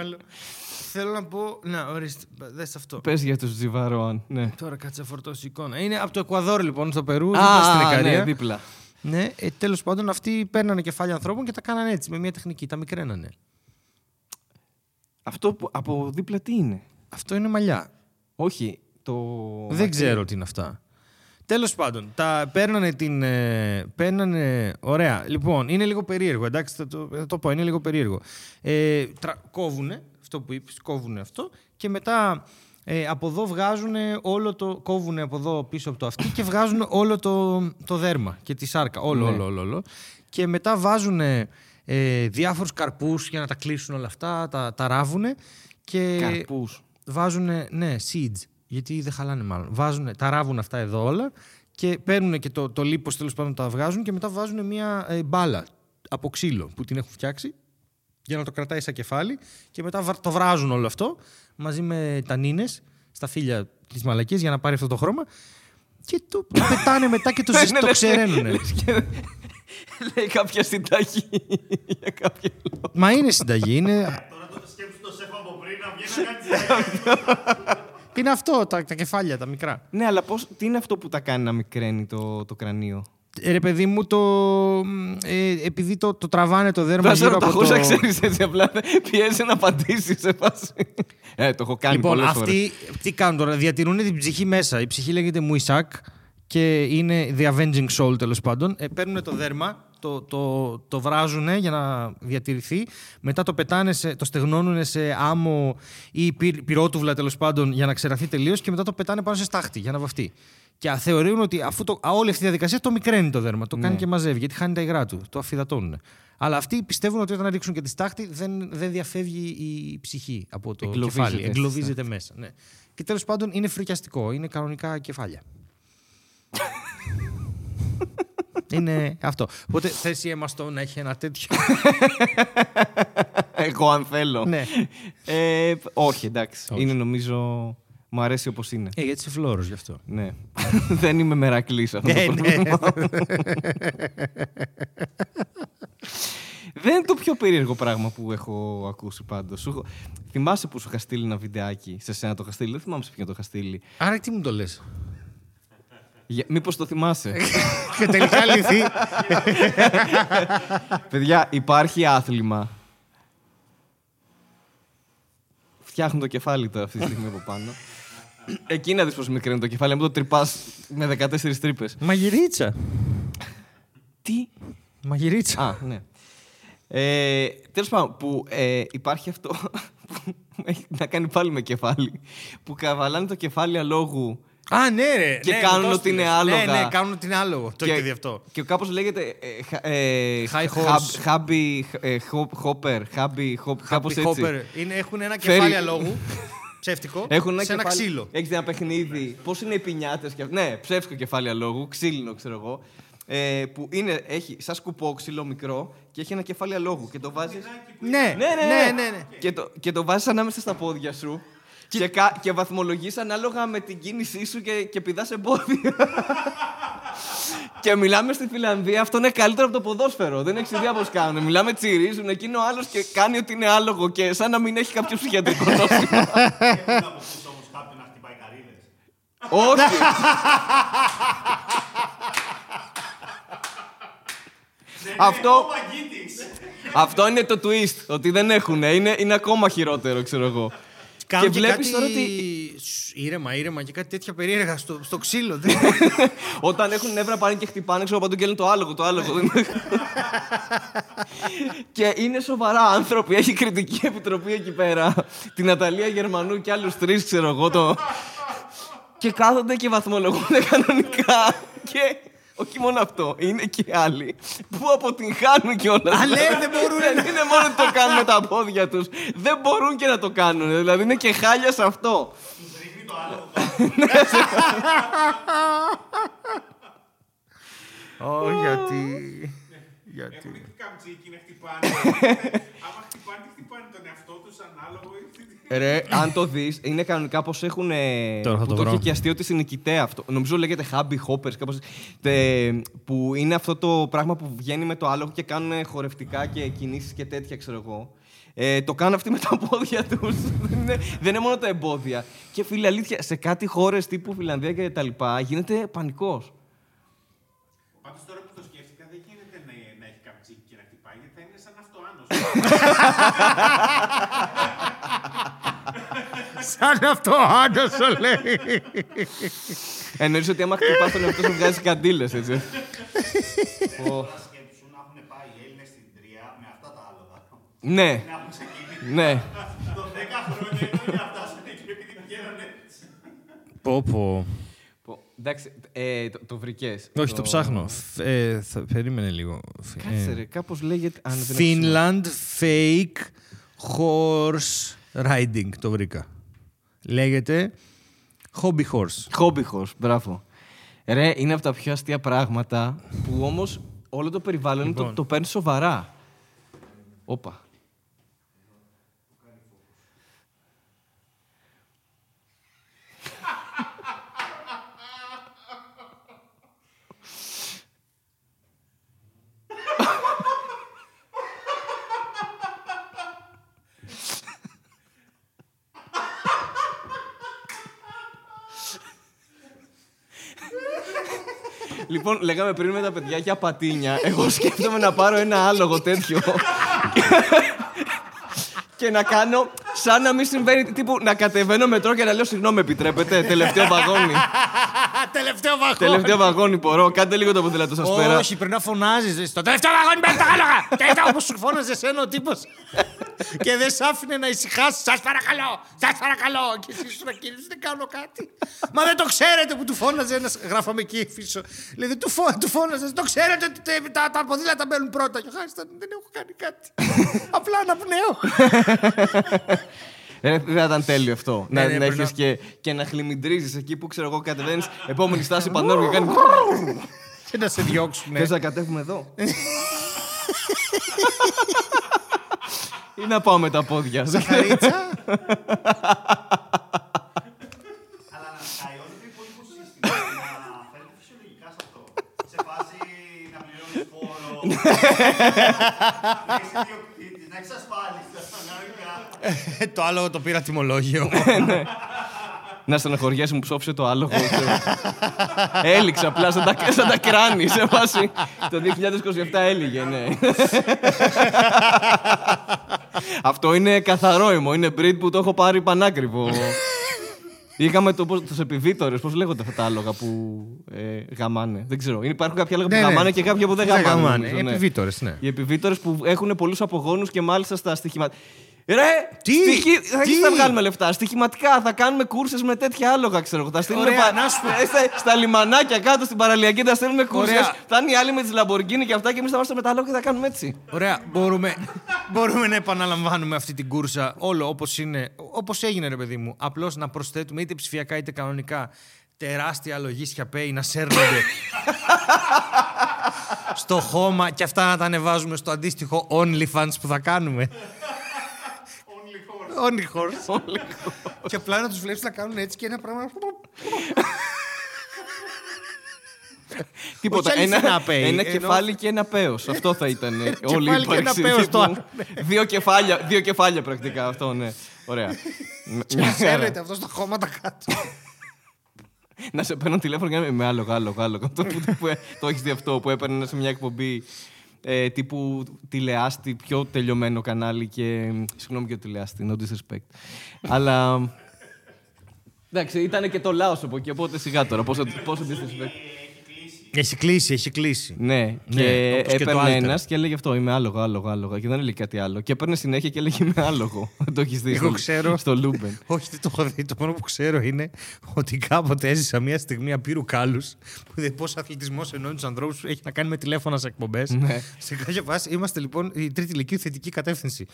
Θέλω να πω. Να, ορίστε, δες αυτό. Πες για τους Τζιβαρόαν, ναι. Τώρα κάτσε να φορτώσει εικόνα. Είναι από το Εκουαδόρ λοιπόν, στο Περού, δίπλα στην Α, Ικαρία. ναι, δίπλα. Ναι, ε, τέλος πάντων αυτοί παίρνανε κεφάλια ανθρώπων και τα κάνανε έτσι, με μια τεχνική. Τα μικραίνανε. Αυτό που, από δίπλα τι είναι; Αυτό είναι μαλλιά. Όχι, το... Δεν ξέρω τι είναι αυτά. Τέλος πάντων, τα παίρνανε την. Ε, παίρνανε. Ωραία. Λοιπόν, είναι λίγο περίεργο. Εντάξει, θα το, θα το πω. Είναι λίγο περίεργο. Ε, τρα, κόβουνε αυτό που είπες, κόβουνε αυτό και μετά ε, από εδώ βγάζουν όλο το. Κόβουνε από εδώ πίσω από το αυτί και βγάζουν όλο το, το δέρμα και τη σάρκα. Όλο, Ναι. όλο, όλο, όλο. Και μετά βάζουν ε, διάφορους καρπούς για να τα κλείσουν όλα αυτά, τα, τα ράβουνε. Και Καρπούς. βάζουν, ναι, seeds, γιατί δεν χαλάνε μάλλον. Βάζουν, τα ράβουν αυτά εδώ όλα και παίρνουν και το, το λίπος τέλος πάντων τα βγάζουν και μετά βάζουν μια ε, μπάλα από ξύλο που την έχουν φτιάξει για να το κρατάει σαν κεφάλι και μετά βα- το βράζουν όλο αυτό μαζί με τανίνες στα φύλλα της μαλακής για να πάρει αυτό το χρώμα και το, το πετάνε μετά και το, Ναι, ζεσ- ναι, το λες και- ξεραίνουνε. λες και- Λέει κάποια συνταγή για κάποιο λόγο. Μα είναι συνταγή, είναι, Τώρα το σκέψου το σεφ από πριν να βγαίνει να κάνει τις είναι αυτό, τα, τα κεφάλια, τα μικρά; Ναι, αλλά πώς, τι είναι αυτό που τα κάνει να μικραίνει το, το κρανίο; Ε, Ρε παιδί μου, το, ε, επειδή το, το τραβάνε το δέρμα Θα σε γύρω από ρωταχούσα, το... ξέρεις έτσι απλά. Πιέζει να απαντήσει σε φάση. Ε, το έχω κάνει Λοιπόν, πολλές φορές. αυτοί τι κάνουν τώρα, διατηρούν την ψυχή μέσα. Η ψυχή λέγεται Μουισάκ και είναι The Avenging Soul τέλος πάντων. Ε, παίρνουν το δέρμα, το, το, το βράζουν για να διατηρηθεί. Μετά το πετάνε, σε, το στεγνώνουν σε άμμο ή πυ, πυρότουβλα τέλος πάντων για να ξεραθεί τελείως και μετά το πετάνε πάνω σε στάχτη για να βαφτεί. Και α, θεωρούν ότι αφού το, α, όλη αυτή η διαδικασία το μικραίνει το δέρμα. Το κάνει Ναι. και μαζεύει γιατί χάνει τα υγρά του. Το αφιδατώνουν. Αλλά αυτοί πιστεύουν ότι όταν ρίξουν και τη στάχτη δεν, δεν διαφεύγει η ψυχή από το Εγκλωβίζεται κεφάλι. στη Εγκλωβίζεται μέσα. Ναι. Και τέλος πάντων είναι φρικιαστικό. Είναι κανονικά κεφάλια. είναι αυτό. Οπότε θες η Emma Stone να έχει ένα τέτοιο; Εγώ αν θέλω. ναι. Ε, όχι, εντάξει. Όχι. Είναι νομίζω. Μου αρέσει όπως είναι. Ε, γιατί είσαι φλόρος γι' αυτό. Ναι. Δεν είμαι μερακλής αυτό το Ναι, ναι. πρόβλημα. Δεν είναι το πιο περίεργο πράγμα που έχω ακούσει πάντως. Σου έχω- Θυμάσαι που σου είχα στείλει ένα βιντεάκι. Σε σένα το είχα στείλει; Δεν θυμάμαι σε ποιον το είχα στείλει. Άρα τι μου το λες; Για... Μήπως το θυμάσαι; και τελικά λυθεί. Παιδιά, υπάρχει άθλημα. Φτιάχνουν το κεφάλι τώρα αυτή τη στιγμή από πάνω. Εκεί να δεις πώς μικραίνει το κεφάλι, να μην το τρυπάς με 14 τρύπες. Μαγειρίτσα. Τι; Μαγειρίτσα. Α, ναι. Ε, τέλος πάντων, που ε, υπάρχει αυτό που έχει να κάνει πάλι με κεφάλι. Που καβαλάνε το κεφάλι αλόγου Α, ναι, ρε. Και ναι, κάνουν μου το ότι είναι έστειλες. άλογα. Ναι, ναι, κάνουν ότι είναι άλογο. Το έχετε δει αυτό. Και κάπως λέγεται ε, χα- ε, High χα- horse. Χάμπι, ε, χο- χόπερ, χάμπι, χοπ- κάπως Happy έτσι. Hopper. Είναι, έχουν ένα Φέρει- κεφάλι αλόγου. Ψεύτικο. Έχουν ένα σε ένα κεφάλι- ξύλο. Έχεις δει ένα παιχνίδι. Πώς είναι οι πινιάτες και αυτά. Ναι, ψεύτικο κεφάλι αλόγου, ξύλινο ξέρω εγώ. Ε, που είναι, έχει σαν σκουπό ξύλο μικρό και έχει ένα κεφάλι αλόγου και το βάζει. Ναι, Ναι, ναι, ναι, ναι. ναι, ναι. Και το, και το βάζεις ανάμεσα στα πόδια σου. Και, κα, και βαθμολογείς ανάλογα με την κίνησή σου και, και πηδάς εμπόδια. και μιλάμε στη Φιλανδία, αυτό είναι καλύτερο από το ποδόσφαιρο. Δεν έχεις ιδέα πώς κάνουν. Μιλάμε, τσιρίζουν, εκείνο άλλος και κάνει ότι είναι άλογο και σαν να μην έχει κάποιο ψυχιατρικό νόσημα. Έχουν αποκτήσει όμως κάποιον να χτυπάει καρύδες; Όχι. Αυτό- Αυτό είναι το twist. Ότι δεν έχουν. Είναι, είναι ακόμα χειρότερο, ξέρω εγώ. Κάνουν και και βλέπεις κάτι... τώρα ότι Σ, Ήρεμα, ήρεμα και κάτι τέτοια περίεργα στο, στο ξύλο. δεν- όταν έχουν νεύρα πάνε και χτυπάνε, ξέρω παντού και λένε το άλογο, το άλογο. και είναι σοβαρά άνθρωποι. Έχει κριτική επιτροπή εκεί πέρα. Την Ναταλία Γερμανού και άλλους τρεις, ξέρω εγώ. Το... και κάθονται και βαθμολογούνται κανονικά. και όχι μόνο αυτό, είναι και άλλοι που αποτυγχάνουν κιόλας. Α, λέει, δεν μπορούν Δεν είναι μόνο ότι το κάνουν με τα πόδια τους. Δεν μπορούν και να το κάνουν. Δηλαδή είναι και χάλια σε αυτό. Του ρίχνει το άλλο. Ω, γιατί... γιατί... Έχουν και καμτσίκι να χτυπάνε. Άμα χτυπάνε, χτυπάνε τον εαυτό τους ανάλογο. Ρε, αν το δεις, είναι κανονικά πως έχουν. ε, Τώρα θα που το το βρω. έχει και αστείο τη νικητέα αυτό. Νομίζω λέγεται Hubby Hoppers, κάπως, τε, που είναι αυτό το πράγμα που βγαίνει με το άλογο και κάνουν χορευτικά και κινήσεις και τέτοια, ξέρω εγώ. Ε, το κάνουν αυτοί με τα πόδια τους. δεν, είναι, δεν είναι μόνο τα εμπόδια. Και φίλε, αλήθεια, σε κάτι χώρες τύπου Φιλανδία και τα λοιπά γίνεται πανικός. Πάντω τώρα που το σκέφτηκα, δεν γίνεται να, να έχει καμτσίκι και να χτυπάει, γιατί θα είναι σαν αυτό άνω. Σαν αυτό άντρας σου λέει. Εννοείς ότι άμα χτυπάς τον εαυτό σου βγάζεις καντήλες, έτσι. Τώρα σκέψου να έχουν πάει οι Έλληνες στην Τρία με αυτά τα άλογα. ναι, Να έχουν ξεκινήσει. ναι. Το 10 χρόνια ήταν για να φτάσουν εκεί επειδή πηγαίνανε έτσι. Πω πω. Πω, Εντάξει, ε, το, το βρικές. Όχι, το ψάχνω. Φ- ε, θα, περίμενε λίγο. Κάτσε Ε, ρε, κάπως λέγεται... αν δεν έχει Finland Fake Horse Riding. Το βρήκα. Λέγεται Hobby Horse. Χόμπιχος, μπράβο. Ρε, είναι από τα πιο αστεία πράγματα που όμως όλο το περιβάλλον το, Λοιπόν. το παίρνεις σοβαρά. Όπα. Λοιπόν, λέγαμε πριν με τα παιδιά για πατίνια. Εγώ σκέφτομαι να πάρω ένα άλογο τέτοιο. και να κάνω σαν να μην συμβαίνει τύπου να κατεβαίνω μετρό και να λέω συγγνώμη, επιτρέπετε. Τελευταίο βαγόνι. Τελευταίο βαγόνι. τελευταίο βαγόνι μπορώ. Κάντε λίγο το ποδήλατο σας πέρα. Όχι, πρέπει να φωνάζεις. Στο τελευταίο βαγόνι με τα άλογα! Και ήταν όπως σου φώναζε εσένα ο τύπος. Και δεν σ' άφηνε να ησυχάσει. Σας παρακαλώ, σας παρακαλώ. Και εσύ σου κύριε, δεν κάνω κάτι. Μα δεν το ξέρετε που του φώναζε ένας. Γράφαμε εκεί φύσο. Λέει, δεν του, φω, του φώναζε. Το ξέρετε ότι τε- τα, τα ποδήλατα μπαίνουν πρώτα. Και ο Χάρης ήταν, δεν έχω κάνει κάτι. Απλά αναπνέω. Ε, δεν θα ήταν τέλειο αυτό. Ναι, να ναι, να πρέπει έχεις να- και, και να χλιμιντρίζεις εκεί που ξέρω εγώ κατεβαίνεις. Επόμενη στάση παντόρου και κάνει. και να σε διώξουν. Θες να κατέβουμε εδώ; Ή να πάω με τα πόδια. Χαρίτσα. Αλλά να σκάει όλο το υπόλοιπο σύστημα να φέρετε φυσιολογικά σε αυτό. Σε φάση να πληρώνεις φόρο. να είσαι ιδιοκτήτης, να έχει ασφάλιση. κανονικά. το άλλο το πήρα τιμολόγιο. Να στεναχωριέσαι μου ψόφισε το άλογο. ξέρω. Έληξε απλά σαν τα, σαν τα κράνη σε βάση. Το 2027 έλυγε, ναι. Αυτό είναι καθαρό ημο. Είναι breed που το έχω πάρει πανάκριβο. Είχαμε το, πώς, τους επιβίτορες, πώς λέγονται αυτά τα άλογα που ε, γαμάνε. Δεν ξέρω. Υπάρχουν κάποια άλογα που Ναι, ναι. γαμάνε και κάποια που δεν Δεν γαμάνε. γαμάνε. νομίζω, ναι. Επιβίτορες, ναι. Οι επιβίτορες που έχουν πολλούς απογόνους και μάλιστα στα στοιχηματικά. Ρε! Τι; στοιχη- Θα, Τι; θα βγάλουμε λεφτά. Στοιχηματικά θα κάνουμε κούρσες με τέτοια άλογα, ξέρω εγώ. Θα στείλουμε Ωραία, πα- να σου πω. ε, στα, στα λιμανάκια κάτω στην παραλιακή, θα στέλνουμε κούρσες. Ωραία. Θα είναι οι άλλοι με τις Λαμπορκίνη και αυτά και εμείς θα είμαστε με τα άλογα και θα κάνουμε έτσι. Ωραία, μπορούμε, μπορούμε να επαναλαμβάνουμε αυτή την κούρσα όλο όπως είναι, όπως έγινε ρε παιδί μου. Απλώς να προσθέτουμε είτε ψηφιακά είτε κανονικά τεράστια λογίσια pay να σέρνονται στο χώμα και αυτά να τα ανεβάζουμε στο αντίστοιχο OnlyFans που θα κάνουμε. Only horse. Only horse. και απλά να τους βλέπεις να κάνουν έτσι και ένα πράγμα. Τίποτα. Όχι Ένα, αληθινά πέι, ένα ενώ- κεφάλι και ένα πέος. Αυτό θα ήταν ε, όλη η κεφάλι και ένα ύπαρξη. πέος τύπου. τώρα. δύο, κεφάλια, δύο κεφάλια πρακτικά αυτό, ναι. Ωραία. Μια χαρά. Ξέρετε αυτό στα χώματα κάτω. να σε παίρνω τηλέφωνο και να είμαι με άλογο, άλογο, άλογο. το, που, που, το έχεις δει αυτό που έπαιρνες σε μια εκπομπή ε, τύπου τηλεάστη, πιο τελειωμένο κανάλι και. Συγγνώμη για το τηλεάστη, no disrespect. Αλλά. Εντάξει, ήταν και το ΛΑΟΣ από εκεί, οπότε σιγά τώρα. Πόσο, πόσο disrespect. Έχει κλείσει, έχει κλείσει. Ναι, και όπως και το έπαιρνε Alter. ένας και έλεγε αυτό. Είμαι άλογο, άλογο, άλογο. Και δεν έλεγε κάτι άλλο. Και έπαιρνε συνέχεια και έλεγε Είμαι άλογο. Δεν το έχεις δει Εγώ στο, ξέρω. στο Λούμπεν. Όχι, δεν το έχω δει. Το μόνο που ξέρω είναι ότι κάποτε έζησα μια στιγμή απείρου κάλλους που είδες πώς ο αθλητισμός ενώνει τους ανθρώπους έχει να κάνει με τηλέφωνα σε εκπομπές. Ναι. Σε κάποια φάση είμαστε λοιπόν η τρίτη λυκείου θετική κατεύθυνση.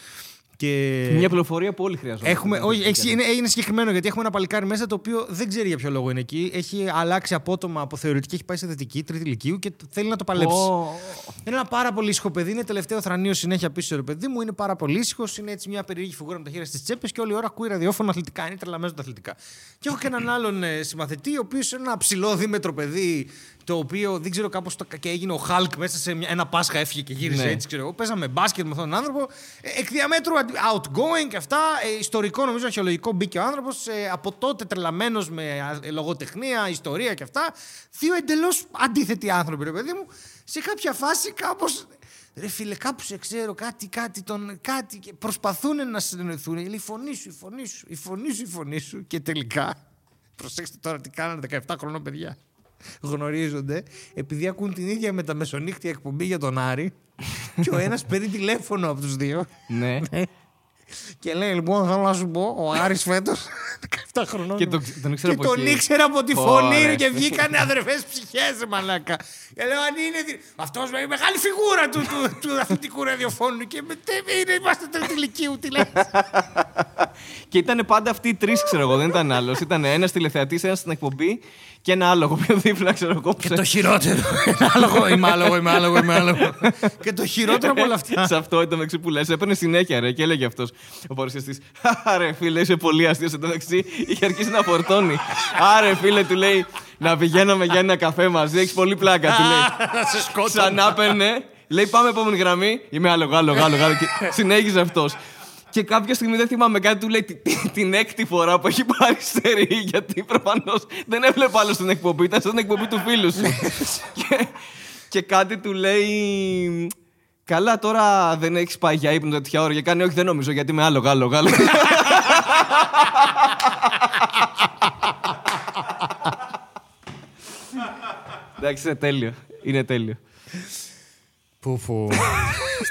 Και... Μια πληροφορία που όλοι χρειαζόμαστε. Έχουμε, όχι, έχει, είναι, είναι συγκεκριμένο γιατί έχουμε ένα παλικάρι μέσα το οποίο δεν ξέρει για ποιο λόγο είναι εκεί. Έχει αλλάξει απότομα από θεωρητική, έχει πάει σε θετική, τρίτη ηλικίου και θέλει να το παλέψει. Ω, Είναι ένα πάρα πολύ ήσυχο παιδί. Είναι τελευταίο θρανίο συνέχεια πίσω ρε παιδί μου. Είναι πάρα πολύ ήσυχος. Είναι έτσι μια περίεργη φιγούρα με τα χέρια στις τσέπες και όλη η ώρα ακούει ραδιόφωνο αθλητικά. Είναι τρελαμένος τα αθλητικά. Και έχω και έναν άλλον ε, συμμαθητή, ο οποίος είναι ένα ψηλό δίμετρο παιδί, το οποίο δεν ξέρω κάπως και έγινε ο Χαλκ μέσα σε μια, ένα Πάσχα έφυγε και γύρισε Ναι. έτσι. Ξέρω εγώ. Παίζαμε μπάσκετ με αυτόν τον άνθρωπο. Ε, εκ διαμέτρου αντι- outgoing και αυτά. Ε, ιστορικό νομίζω, αρχαιολογικό μπήκε ο άνθρωπος. Ε, από τότε τρελαμένος με α, ε, λογοτεχνία, ιστορία και αυτά. Δύο εντελώς αντίθετοι άνθρωποι, ρε παιδί μου. Σε κάποια φάση κάπως. Ρε φίλε, κάπου σε ξέρω κάτι, κάτι, τον, κάτι και προσπαθούν να συνεννοηθούν. Λέει, η φωνή σου, η φωνή σου, η φωνή σου, η φωνή σου. Και τελικά, προσέξτε τώρα τι κάνανε 17 χρονών παιδιά. Γνωρίζονται επειδή ακούν την ίδια μεταμεσονύχτια εκπομπή για τον Άρη και ο ένας παίρνει τηλέφωνο από τους δύο ναι. και λέει λοιπόν θέλω να σου πω ο Άρης φέτος 17 χρονών Και τον- τον ήξερα και από τον εκεί. ήξερα από τη Ω, φωνή ρε, ρε, και φίλε. βγήκανε αδερφές ψυχές ρε μαλάκα και λέω αν είναι δι- αυτός με μεγάλη φιγούρα του, του, του αθλητικού ραδιοφώνου και με, τε, είναι, είμαστε τρίτη ηλικίου τι λέει Και ήταν πάντα αυτοί οι τρεις, ξέρω εγώ, δεν ήταν άλλος. Ήταν ένας τηλεθεατής, ένας στην εκπομπή και ένα άλογο πιο δίπλα, ξέρω εγώ. και το χειρότερο είναι άλογο, είμαι άλογο, είμαι άλογο, είμαι άλογο και το χειρότερο από όλα αυτά Σε αυτό ήταν μεταξύ που λες, έπαιρνε συνέχεια ρε και έλεγε αυτός ο παρουσιαστής. Άρε φίλε, είσαι πολύ αστείο. Εν τω μεταξύ είχε αρχίσει να φορτώνει. Άρε φίλε, του λέει να πηγαίναμε για ένα καφέ μαζί, έχεις πολύ πλάκα, του λέει. να σε σκότω Ξανά παίρνε, λέει πάμε επόμενη γραμμή. Είμαι άλογο, άλογο, άλογο. άλογο. Και συνέχιζε αυτός. Και κάποια στιγμή δεν θυμάμαι κάτι, του λέει «Τι- τι- την έκτη φορά που έχει πάρει στερή, γιατί προφανώς δεν έβλεπε άλλο στην εκπομπή, ήταν στην εκπομπή του φίλου σου. και, και κάτι του λέει. Καλά, τώρα δεν έχεις πάει για ύπνο τέτοια ώρα. Και κάνει, Όχι, δεν νομίζω, γιατί είμαι άλογο, άλογο, άλογο. Εντάξει, είναι τέλειο. Είναι τέλειο. Που που.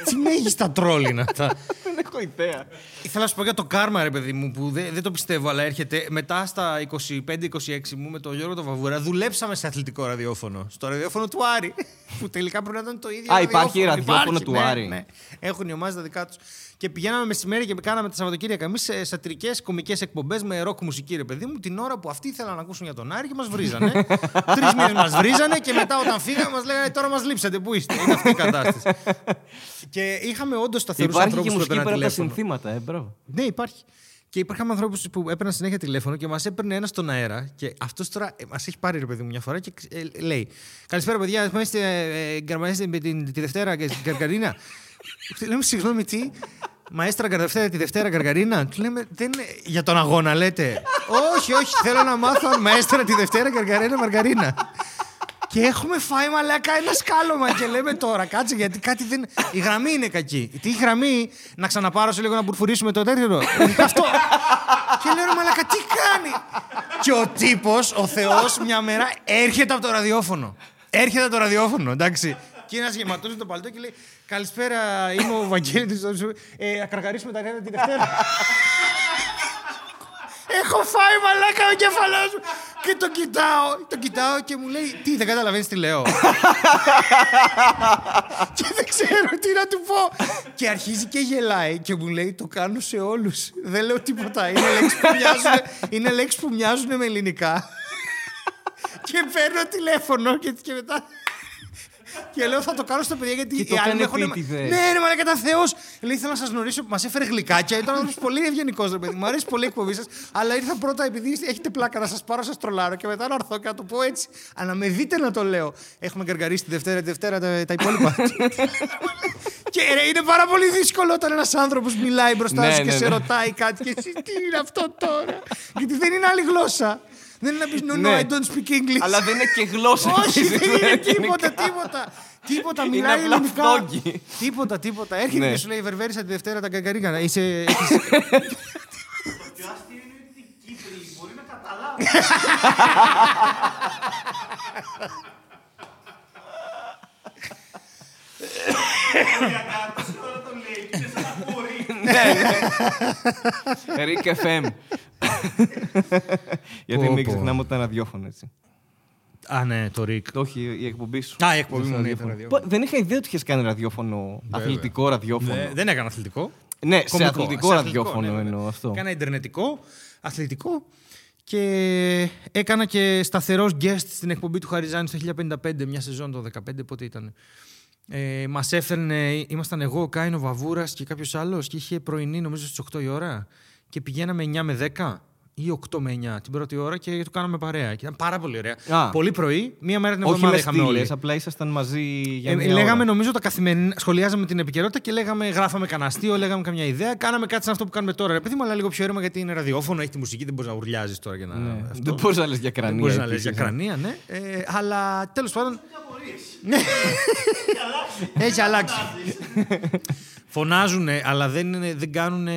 Τι μέγιστα τρόλ είναι αυτά; Δεν έχω ιδέα. Ήθελα να σου πω για το κάρμα, ρε παιδί μου, που δεν, δεν το πιστεύω, αλλά έρχεται μετά στα 25-26 μου με τον Γιώργο τον Βαβούρα. Δουλέψαμε σε αθλητικό ραδιόφωνο. Στο ραδιόφωνο του Άρη. Που τελικά πρέπει να ήταν το ίδιο. Α, υπάρχει ραδιόφωνο του ναι, Άρη. Ναι. Έχουν οι ομάδε τα δικά τους. Και πηγαίναμε μεσημέρι και κάναμε τα Σαββατοκύριακα εμείς σε σατυρικές κομικές εκπομπές με ροκ μουσική, ρε παιδί μου, την ώρα που αυτοί ήθελαν να ακούσουν για τον Άρη και μας βρίζανε. Τρεις μήνες μας βρίζανε και μετά όταν φύγαμε μας λέγανε τώρα μας λείψατε. Πού είστε; Είναι αυτή η κατάσταση. και είχαμε όντως σταθερού Υπάρχει ανθρώπους και που μουσική έπαιρναν πέρα από τα τηλέφωνο. συνθήματα, ε, μπράβο. Ναι, υπάρχει. Και υπήρχαν ανθρώπους που έπαιρναν συνέχεια τηλέφωνο και μας έπαιρνε ένας στον αέρα. Και αυτός τώρα μας έχει πάρει ρε παιδί μου μια φορά και ε, λέει: Καλησπέρα, παιδιά. Είμαστε ε, γκαρμανίστε με την, τη Δευτέρα και στην Καρκαρίνα; Του λέμε: Συγγνώμη, τι; Μαέστρα Δευτέρα, τη Δευτέρα Καρκαρίνα. Του λέμε: δεν, Για τον αγώνα, λέτε. όχι, όχι. Θέλω να μάθω αν μαέστρα τη Δευτέρα Καρκαρίνα Μαργαρίνα. Και έχουμε φάει μαλάκα ένα σκάλωμα και λέμε τώρα, κάτσε γιατί κάτι δεν. Η γραμμή είναι κακή. Τι γραμμή, να ξαναπάρω σε λίγο να μπουρφουρίσουμε το τέτοιο. Ε, Αυτό. και λέω ρε μαλάκα, τι κάνει; και ο τύπος, ο Θεός, μια μέρα έρχεται από το ραδιόφωνο. Έρχεται από το ραδιόφωνο, εντάξει. Και ένας γεματό με το παλτό και λέει: Καλησπέρα, είμαι ο Βαγγέλη. Ε, να καρκαρίσουμε τα νέα τη Δευτέρα. Έχω φάει μαλάκα ο κεφαλός μου. Και τον κοιτάω, τον κοιτάω και μου λέει: Τι, δεν καταλαβαίνεις τι λέω. και δεν ξέρω τι να του πω. και αρχίζει και γελάει και μου λέει: Το κάνω σε όλους. Δεν λέω τίποτα. Είναι λέξεις που μοιάζουν, είναι λέξεις που μοιάζουν με ελληνικά. και παίρνω τηλέφωνο και, και μετά. Και λέω θα το κάνω στα παιδιά γιατί Και το οι άλλοι έκανε με έχουν. επίτηδες. Ναι, ναι, μαλάκα ήταν Θεός. Λέει ήθελα να σας γνωρίσω. Μας έφερε γλυκάκια. Ήταν άνθρωπος πολύ ευγενικός, ρε παιδί. Μου αρέσει πολύ η εκπομπή σας. Αλλά ήρθα πρώτα επειδή έχετε πλάκα να σας πάρω, σας τρολάρω και μετά να έρθω και να το πω έτσι. Αλλά με δείτε να το λέω. Έχουμε γκαργκαρίσει τη Δευτέρα, τη Δευτέρα τα, τα υπόλοιπα. και ρε, είναι πάρα πολύ δύσκολο όταν ένας άνθρωπος μιλάει μπροστά Ναι, σου και ναι, σε ναι. ρωτάει κάτι και εσύ τι είναι αυτό τώρα; Γιατί δεν είναι άλλη γλώσσα. Δεν είναι να πεις no, no, Ναι. I don't speak English. Αλλά δεν είναι και γλώσσα. Όχι, δεν είναι Γενικά. τίποτα, τίποτα. Τίποτα, Είναι μιλάει απλά ελληνικά. φθόγγι. Τίποτα, τίποτα. Έρχεται Ναι. και σου λέει Βερβέρισα τη Δευτέρα τα γκαγκαρίκα. Είσαι. έχεις- Το πιο αστείο είναι ότι οι Κύπροι μπορεί να καταλάβουν. Για κάτι ώρα το λέει και είναι σαν να μπορεί. Ρίκ FM. Γιατί Πω, μην πω. ξεχνάμε ότι ήταν ραδιόφωνο έτσι. Α, ναι, το Ρικ. Όχι, η εκπομπή σου. Α, η εκπομπή μου, Ήταν ναι, ραδιόφωνο. ήταν ραδιόφωνο. Πω, Δεν είχα ιδέα ότι είχες κάνει ραδιόφωνο, αθλητικό ραδιόφωνο. Ναι, δεν έκανα αθλητικό. Ναι, σε Κομικό. αθλητικό Σε ραδιόφωνο ναι, ναι, ναι. εννοώ αυτό. Έκανα ιντερνετικό, αθλητικό και έκανα και σταθερός guest στην εκπομπή του Χαριζάνη στο 1055, μια σεζόν το 2015, πότε ήταν. Ε, Μας έφερνε, ήμασταν εγώ, ο Κάινο Βαβούρας και κάποιος άλλος και είχε πρωινή, νομίζω στις 8 η ώρα. Και πηγαίναμε 9 με 10 ή 8 με 9 την πρώτη ώρα και το κάναμε παρέα. Και ήταν πάρα πολύ ωραία. Α. Πολύ πρωί, μία μέρα την Όχι εβδομάδα με είχαμε όλοι. στήλες, απλά ήσασταν μαζί για Ε, μια λέγαμε ώρα. νομίζω τα καθημερινά. Σχολιάζαμε την επικαιρότητα και λέγαμε, γράφαμε κανένα αστείο, λέγαμε καμιά ιδέα. Κάναμε κάτι σαν αυτό που κάνουμε τώρα. Ρε παιδί μου, αλλά λίγο πιο ήρεμα γιατί είναι ραδιόφωνο, έχει τη μουσική, δεν μπορείς να ουρλιάζεις τώρα για να. Ναι. αυτό. Δεν μπορείς να λες για Δεν κρανία. μπορείς να λες επίσης, για ε. κρανία, ναι. Ε, αλλά τέλος πάντων. Ναι. Έχει αλλάξει. Φωνάζουν, αλλά δεν, είναι- δεν κάνουν.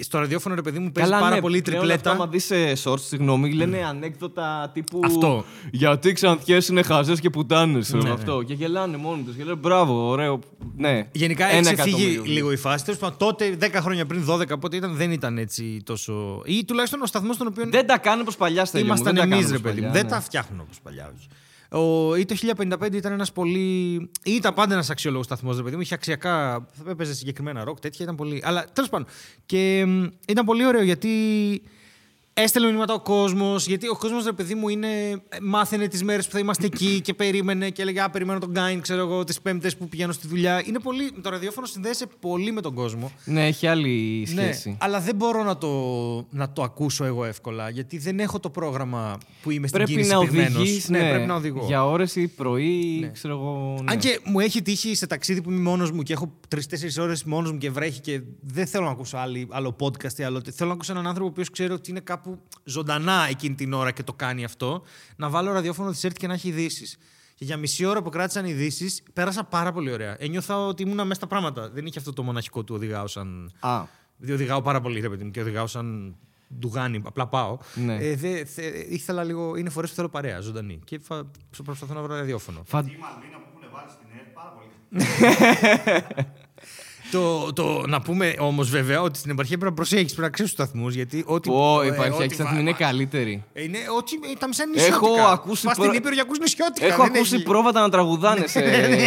Στο ραδιόφωνο, ρε παιδί μου, παίζει Καλά, πάρα ναι, πολύ πλέον τριπλέτα. Αυτό, άμα δεις σε shorts, συγγνώμη, λένε ανέκδοτα τύπου. Αυτό. Γιατί ξανθιές είναι χαζές και πουτάνες. Ναι, αυτό. Και γελάνε μόνοι τους. Και λένε μπράβο, ωραίο. Ναι. Γενικά Ένα έχει ξεφύγει εκατομμύριο. λίγο η φάση. Τέλος πάντων, τότε, 10 χρόνια πριν, 12 πότε ήταν, δεν ήταν έτσι τόσο. ή τουλάχιστον ο σταθμός στον οποίο Δεν τα κάνουν όπως παλιά στέλνει. ήμασταν εμείς, ρε παιδί παιδί μου. Δεν τα φτιάχνουν όπως παλιά. Ο, ή το 1055 ήταν ένας πολύ. ή ήταν πάντα ένας αξιόλογος σταθμός, ρε παιδί μου. Είχε αξιακά. Έπαιζε συγκεκριμένα ροκ, τέτοια ήταν πολύ. Αλλά τέλος πάντων. Και μ, ήταν πολύ ωραίο γιατί έστελνε μηνύματα ο κόσμος. Γιατί ο κόσμος, ρε παιδί μου, είναι, μάθαινε τις μέρες που θα είμαστε εκεί και περίμενε και έλεγε Α, περιμένω τον Γκάιν, ξέρω εγώ, τις Πέμπτες που πηγαίνω στη δουλειά. Είναι πολύ. Το ραδιόφωνο συνδέεσαι πολύ με τον κόσμο. Ναι, έχει άλλη Ναι, σχέση. αλλά δεν μπορώ να το, να το ακούσω εγώ εύκολα γιατί δεν έχω το πρόγραμμα που είμαι στην Πρέπει κίνηση να πυγμένος. οδηγείς. Ναι, πρέπει να οδηγώ. Για ώρες ή πρωί, ξέρω εγώ. ναι. Αν και μου έχει τύχει σε ταξίδι που είμαι μόνος μου και έχω τρει-τέσσερι ώρες μόνος μου και βρέχει και δεν θέλω να ακούσω άλλη, άλλο podcast ή άλλο. Θέλω να ακούσω έναν άνθρωπο ο οποίος ξέρω ότι είναι κάπου ζωντανά εκείνη την ώρα και το κάνει αυτό. Να βάλω ραδιόφωνο της ΕΡΤ και να έχει ειδήσεις. Και για μισή ώρα που κράτησαν ειδήσεις, πέρασα πάρα πολύ ωραία. Ένιωθα ότι ήμουν μέσα στα πράγματα. Δεν είχε αυτό το μοναχικό του οδηγάω σαν. Α, Δηλαδή οδηγάω πάρα πολύ, ρε παιδί μου, και οδηγάω σαν ντουγάνι, απλά πάω. Ναι. Ε, δε, θε, ήθελα λίγο, είναι φορές που θέλω παρέα, ζωντανή. Και φα, προσπαθώ να βρω ραδιόφωνο. φαν- Η Μαλβίνα που έχουν βάλεις στην ΕΡΤ πάρα πολύ. το, το, να πούμε όμως βέβαια ότι στην επαρχία πρέπει να προσέχεις, πρέπει να ξέρεις τους σταθμούς. Γιατί ό,τι. Πω, ε, η επαρχιακή ό,τι σταθμή βα- είναι βα- καλύτερη. Ε, Είναι ό,τι, ε, τα μισά είναι νησιώτικα. Έχω ακούσει Πας προ- στην Ήπειρο για ακούς νησιώτικα. Έχω δεν ακούσει έχει. πρόβατα να τραγουδάνε σε,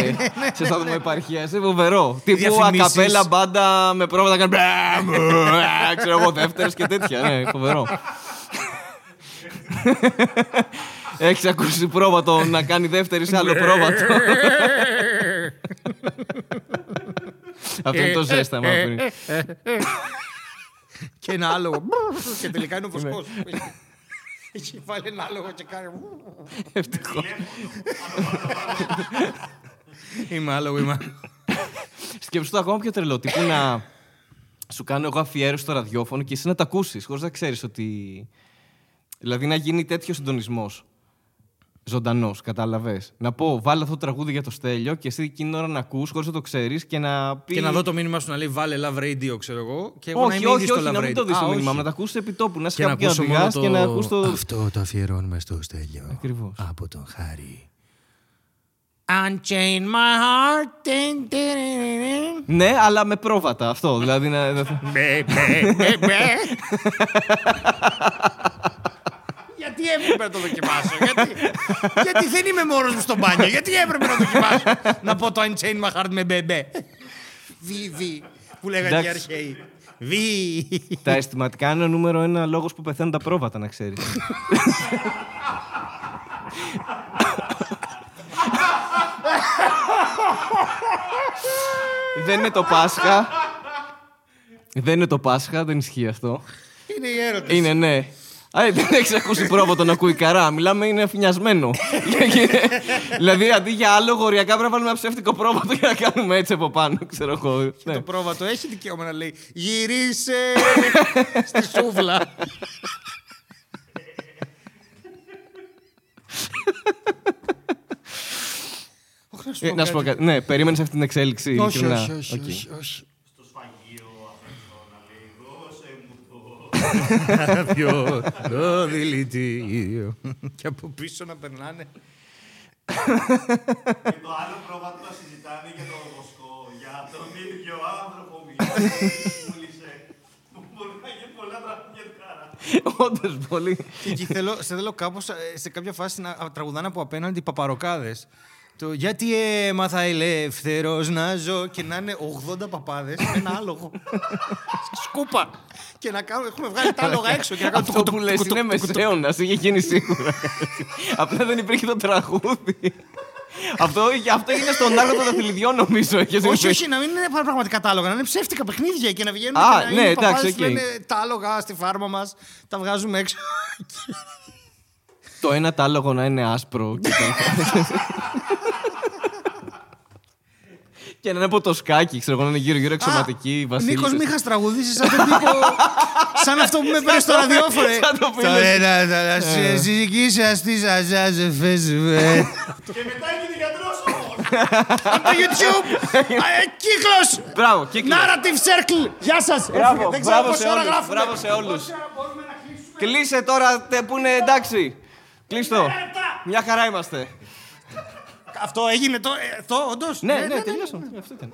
σε σταθμό επαρχίας. Είναι φοβερό. Τύπου Διαφημίσεις. ακαπέλα μπάντα με πρόβατα να κάνει. μπρε, Ξέρω εγώ, δεύτερες και τέτοια. Ναι, φοβερό. Έχεις ακούσει πρόβατο να κάνει δεύτερη σε άλλο πρόβατο. Αυτό είναι το ζέσταμα. πριν. Και ένα άλογο. και τελικά είναι ο βοσκό. Έχει βάλει ένα άλογο και κάνει. Ευτυχώς. Είμαι άλογο, είμαι. Σκέψου το ακόμα πιο τρελό. Τύπου να σου κάνω εγώ αφιέρωση στο ραδιόφωνο και εσύ να τα ακούσεις χωρίς να ξέρεις ότι. Δηλαδή να γίνει τέτοιος συντονισμός. Ζωντανός, κατάλαβες. Να πω, βάλε αυτό το τραγούδι για το στέλιο και εσύ εκείνη την ώρα να ακούς χωρίς να το ξέρεις και να πει. Και να δω το μήνυμα σου να λέει βάλε love radio, ξέρω εγώ. Και εγώ να Όχι, είμαι ήδης όχι, στο όχι, love να μην radio. το δει Α, το μήνυμα, όχι. να τα ακούσει επί τόπου. Να είσαι Και να κάπου και να ακούσω μόνο οδηγάς το... και να ακούς το. Αυτό το αφιερώνουμε στο στέλιο. Ακριβώς. Από τον Χάρη. Unchain my heart. Tin, tin, tin, tin. Ναι, αλλά με πρόβατα αυτό. Δηλαδή να. γιατί έπρεπε να το δοκιμάσω; γιατί, γιατί δεν είμαι μόνος μου στο μπάνιο. Γιατί έπρεπε να το δοκιμάσω; να πω το Unchain My Heart με μπεμπέ. Βι, βι, που λέγανε οι αρχαίοι. Βι. Τα αισθηματικά είναι νούμερο ένα λόγος που πεθαίνουν τα πρόβατα, να ξέρεις. δεν είναι το Πάσχα. Δεν είναι το Πάσχα, δεν ισχύει αυτό. Είναι η έρωτες. Είναι, ναι. Α, δεν έχει ακούσει πρόβατο να ακούει καρά. Μιλάμε, είναι αφινιασμένο. δηλαδή, αντί για άλογο, οριακά πρέπει να βάλουμε ένα ψεύτικο πρόβατο για να κάνουμε έτσι από πάνω, ξέρω εγώ. Ναι. Το πρόβατο έχει δικαίωμα να λέει Γυρίσε στη σούβλα. Όχι, να σου Ε, πω να σου πω κάτι. κάτι. Ναι, περίμενες αυτή την εξέλιξη. Όχι, ειλικρινά. όχι, όχι, Οκ. όχι, όχι. Στο σφαγείο αυτό να λέει δώσε μου το. Ποιο το δηλητήριο. Και από πίσω να περνάνε. Και το άλλο πρόβατο να συζητάνε για το βοσκό, για τον ίδιο άνθρωπο μιλάνε, πούλησε. Μπορεί να γίνει πολλά τραγούδια Όντως πολύ. Και εκεί θέλω, σε θέλω κάπως ε, σε κάποια φάση να τραγουδάνε από απέναντι οι παπαροκάδες. Το γιατί έμαθα ελεύθερος να ζω και να είναι 80 παπάδες με ένα άλογο. Σκούπα. Και να κάνουμε, έχουμε βγάλει τα άλογα έξω και να κάνουμε Αυτό που λες είναι μεσαίωνας, είχε γίνει σίγουρα. Απλά δεν υπήρχε το τραγούδι. Αυτό, αυτό έγινε στον Άρχοντα των Δαχτυλιδιών, νομίζω. έχεις Όχι, πει. όχι, να μην είναι πραγματικά τα άλογα, να είναι ψεύτικα παιχνίδια και να βγαίνουν. Α, και να ναι, είναι οι εντάξει, παπάδες οκ. που λένε τα άλογα στη φάρμα μας, τα βγάζουμε έξω. Το ένα τ' άλογο να είναι άσπρο. και το- Και να είναι από το σκάκι, ξέρω εγώ, να είναι γύρω-γύρω εξωματική, βασίλισσα. Νίκος, μη είχας τραγουδήσεις σαν τον τύπο. σαν αυτό που με πήρες στο ραδιόφωνο. ε. Σαν το Το πήλες. ένα, τα συζυγή σα τι σα φέσουμε. Και μετά έγινε γιατρός όμως. Από το YouTube! Κύκλος! Μπράβο, κύκλος. Narrative Circle! Γεια σας! Μπράβο, Δεν ξέρω μπράβο πόση σε ώρα όλους. γράφουμε. Μπράβο σε όλους. Κλείσε τώρα τε, που είναι εντάξει. Κλείστο. Μια χαρά είμαστε. Αυτό έγινε το. ε, Το, όντως. Ναι, ναι, τελειώσαμε. Αυτό ήταν.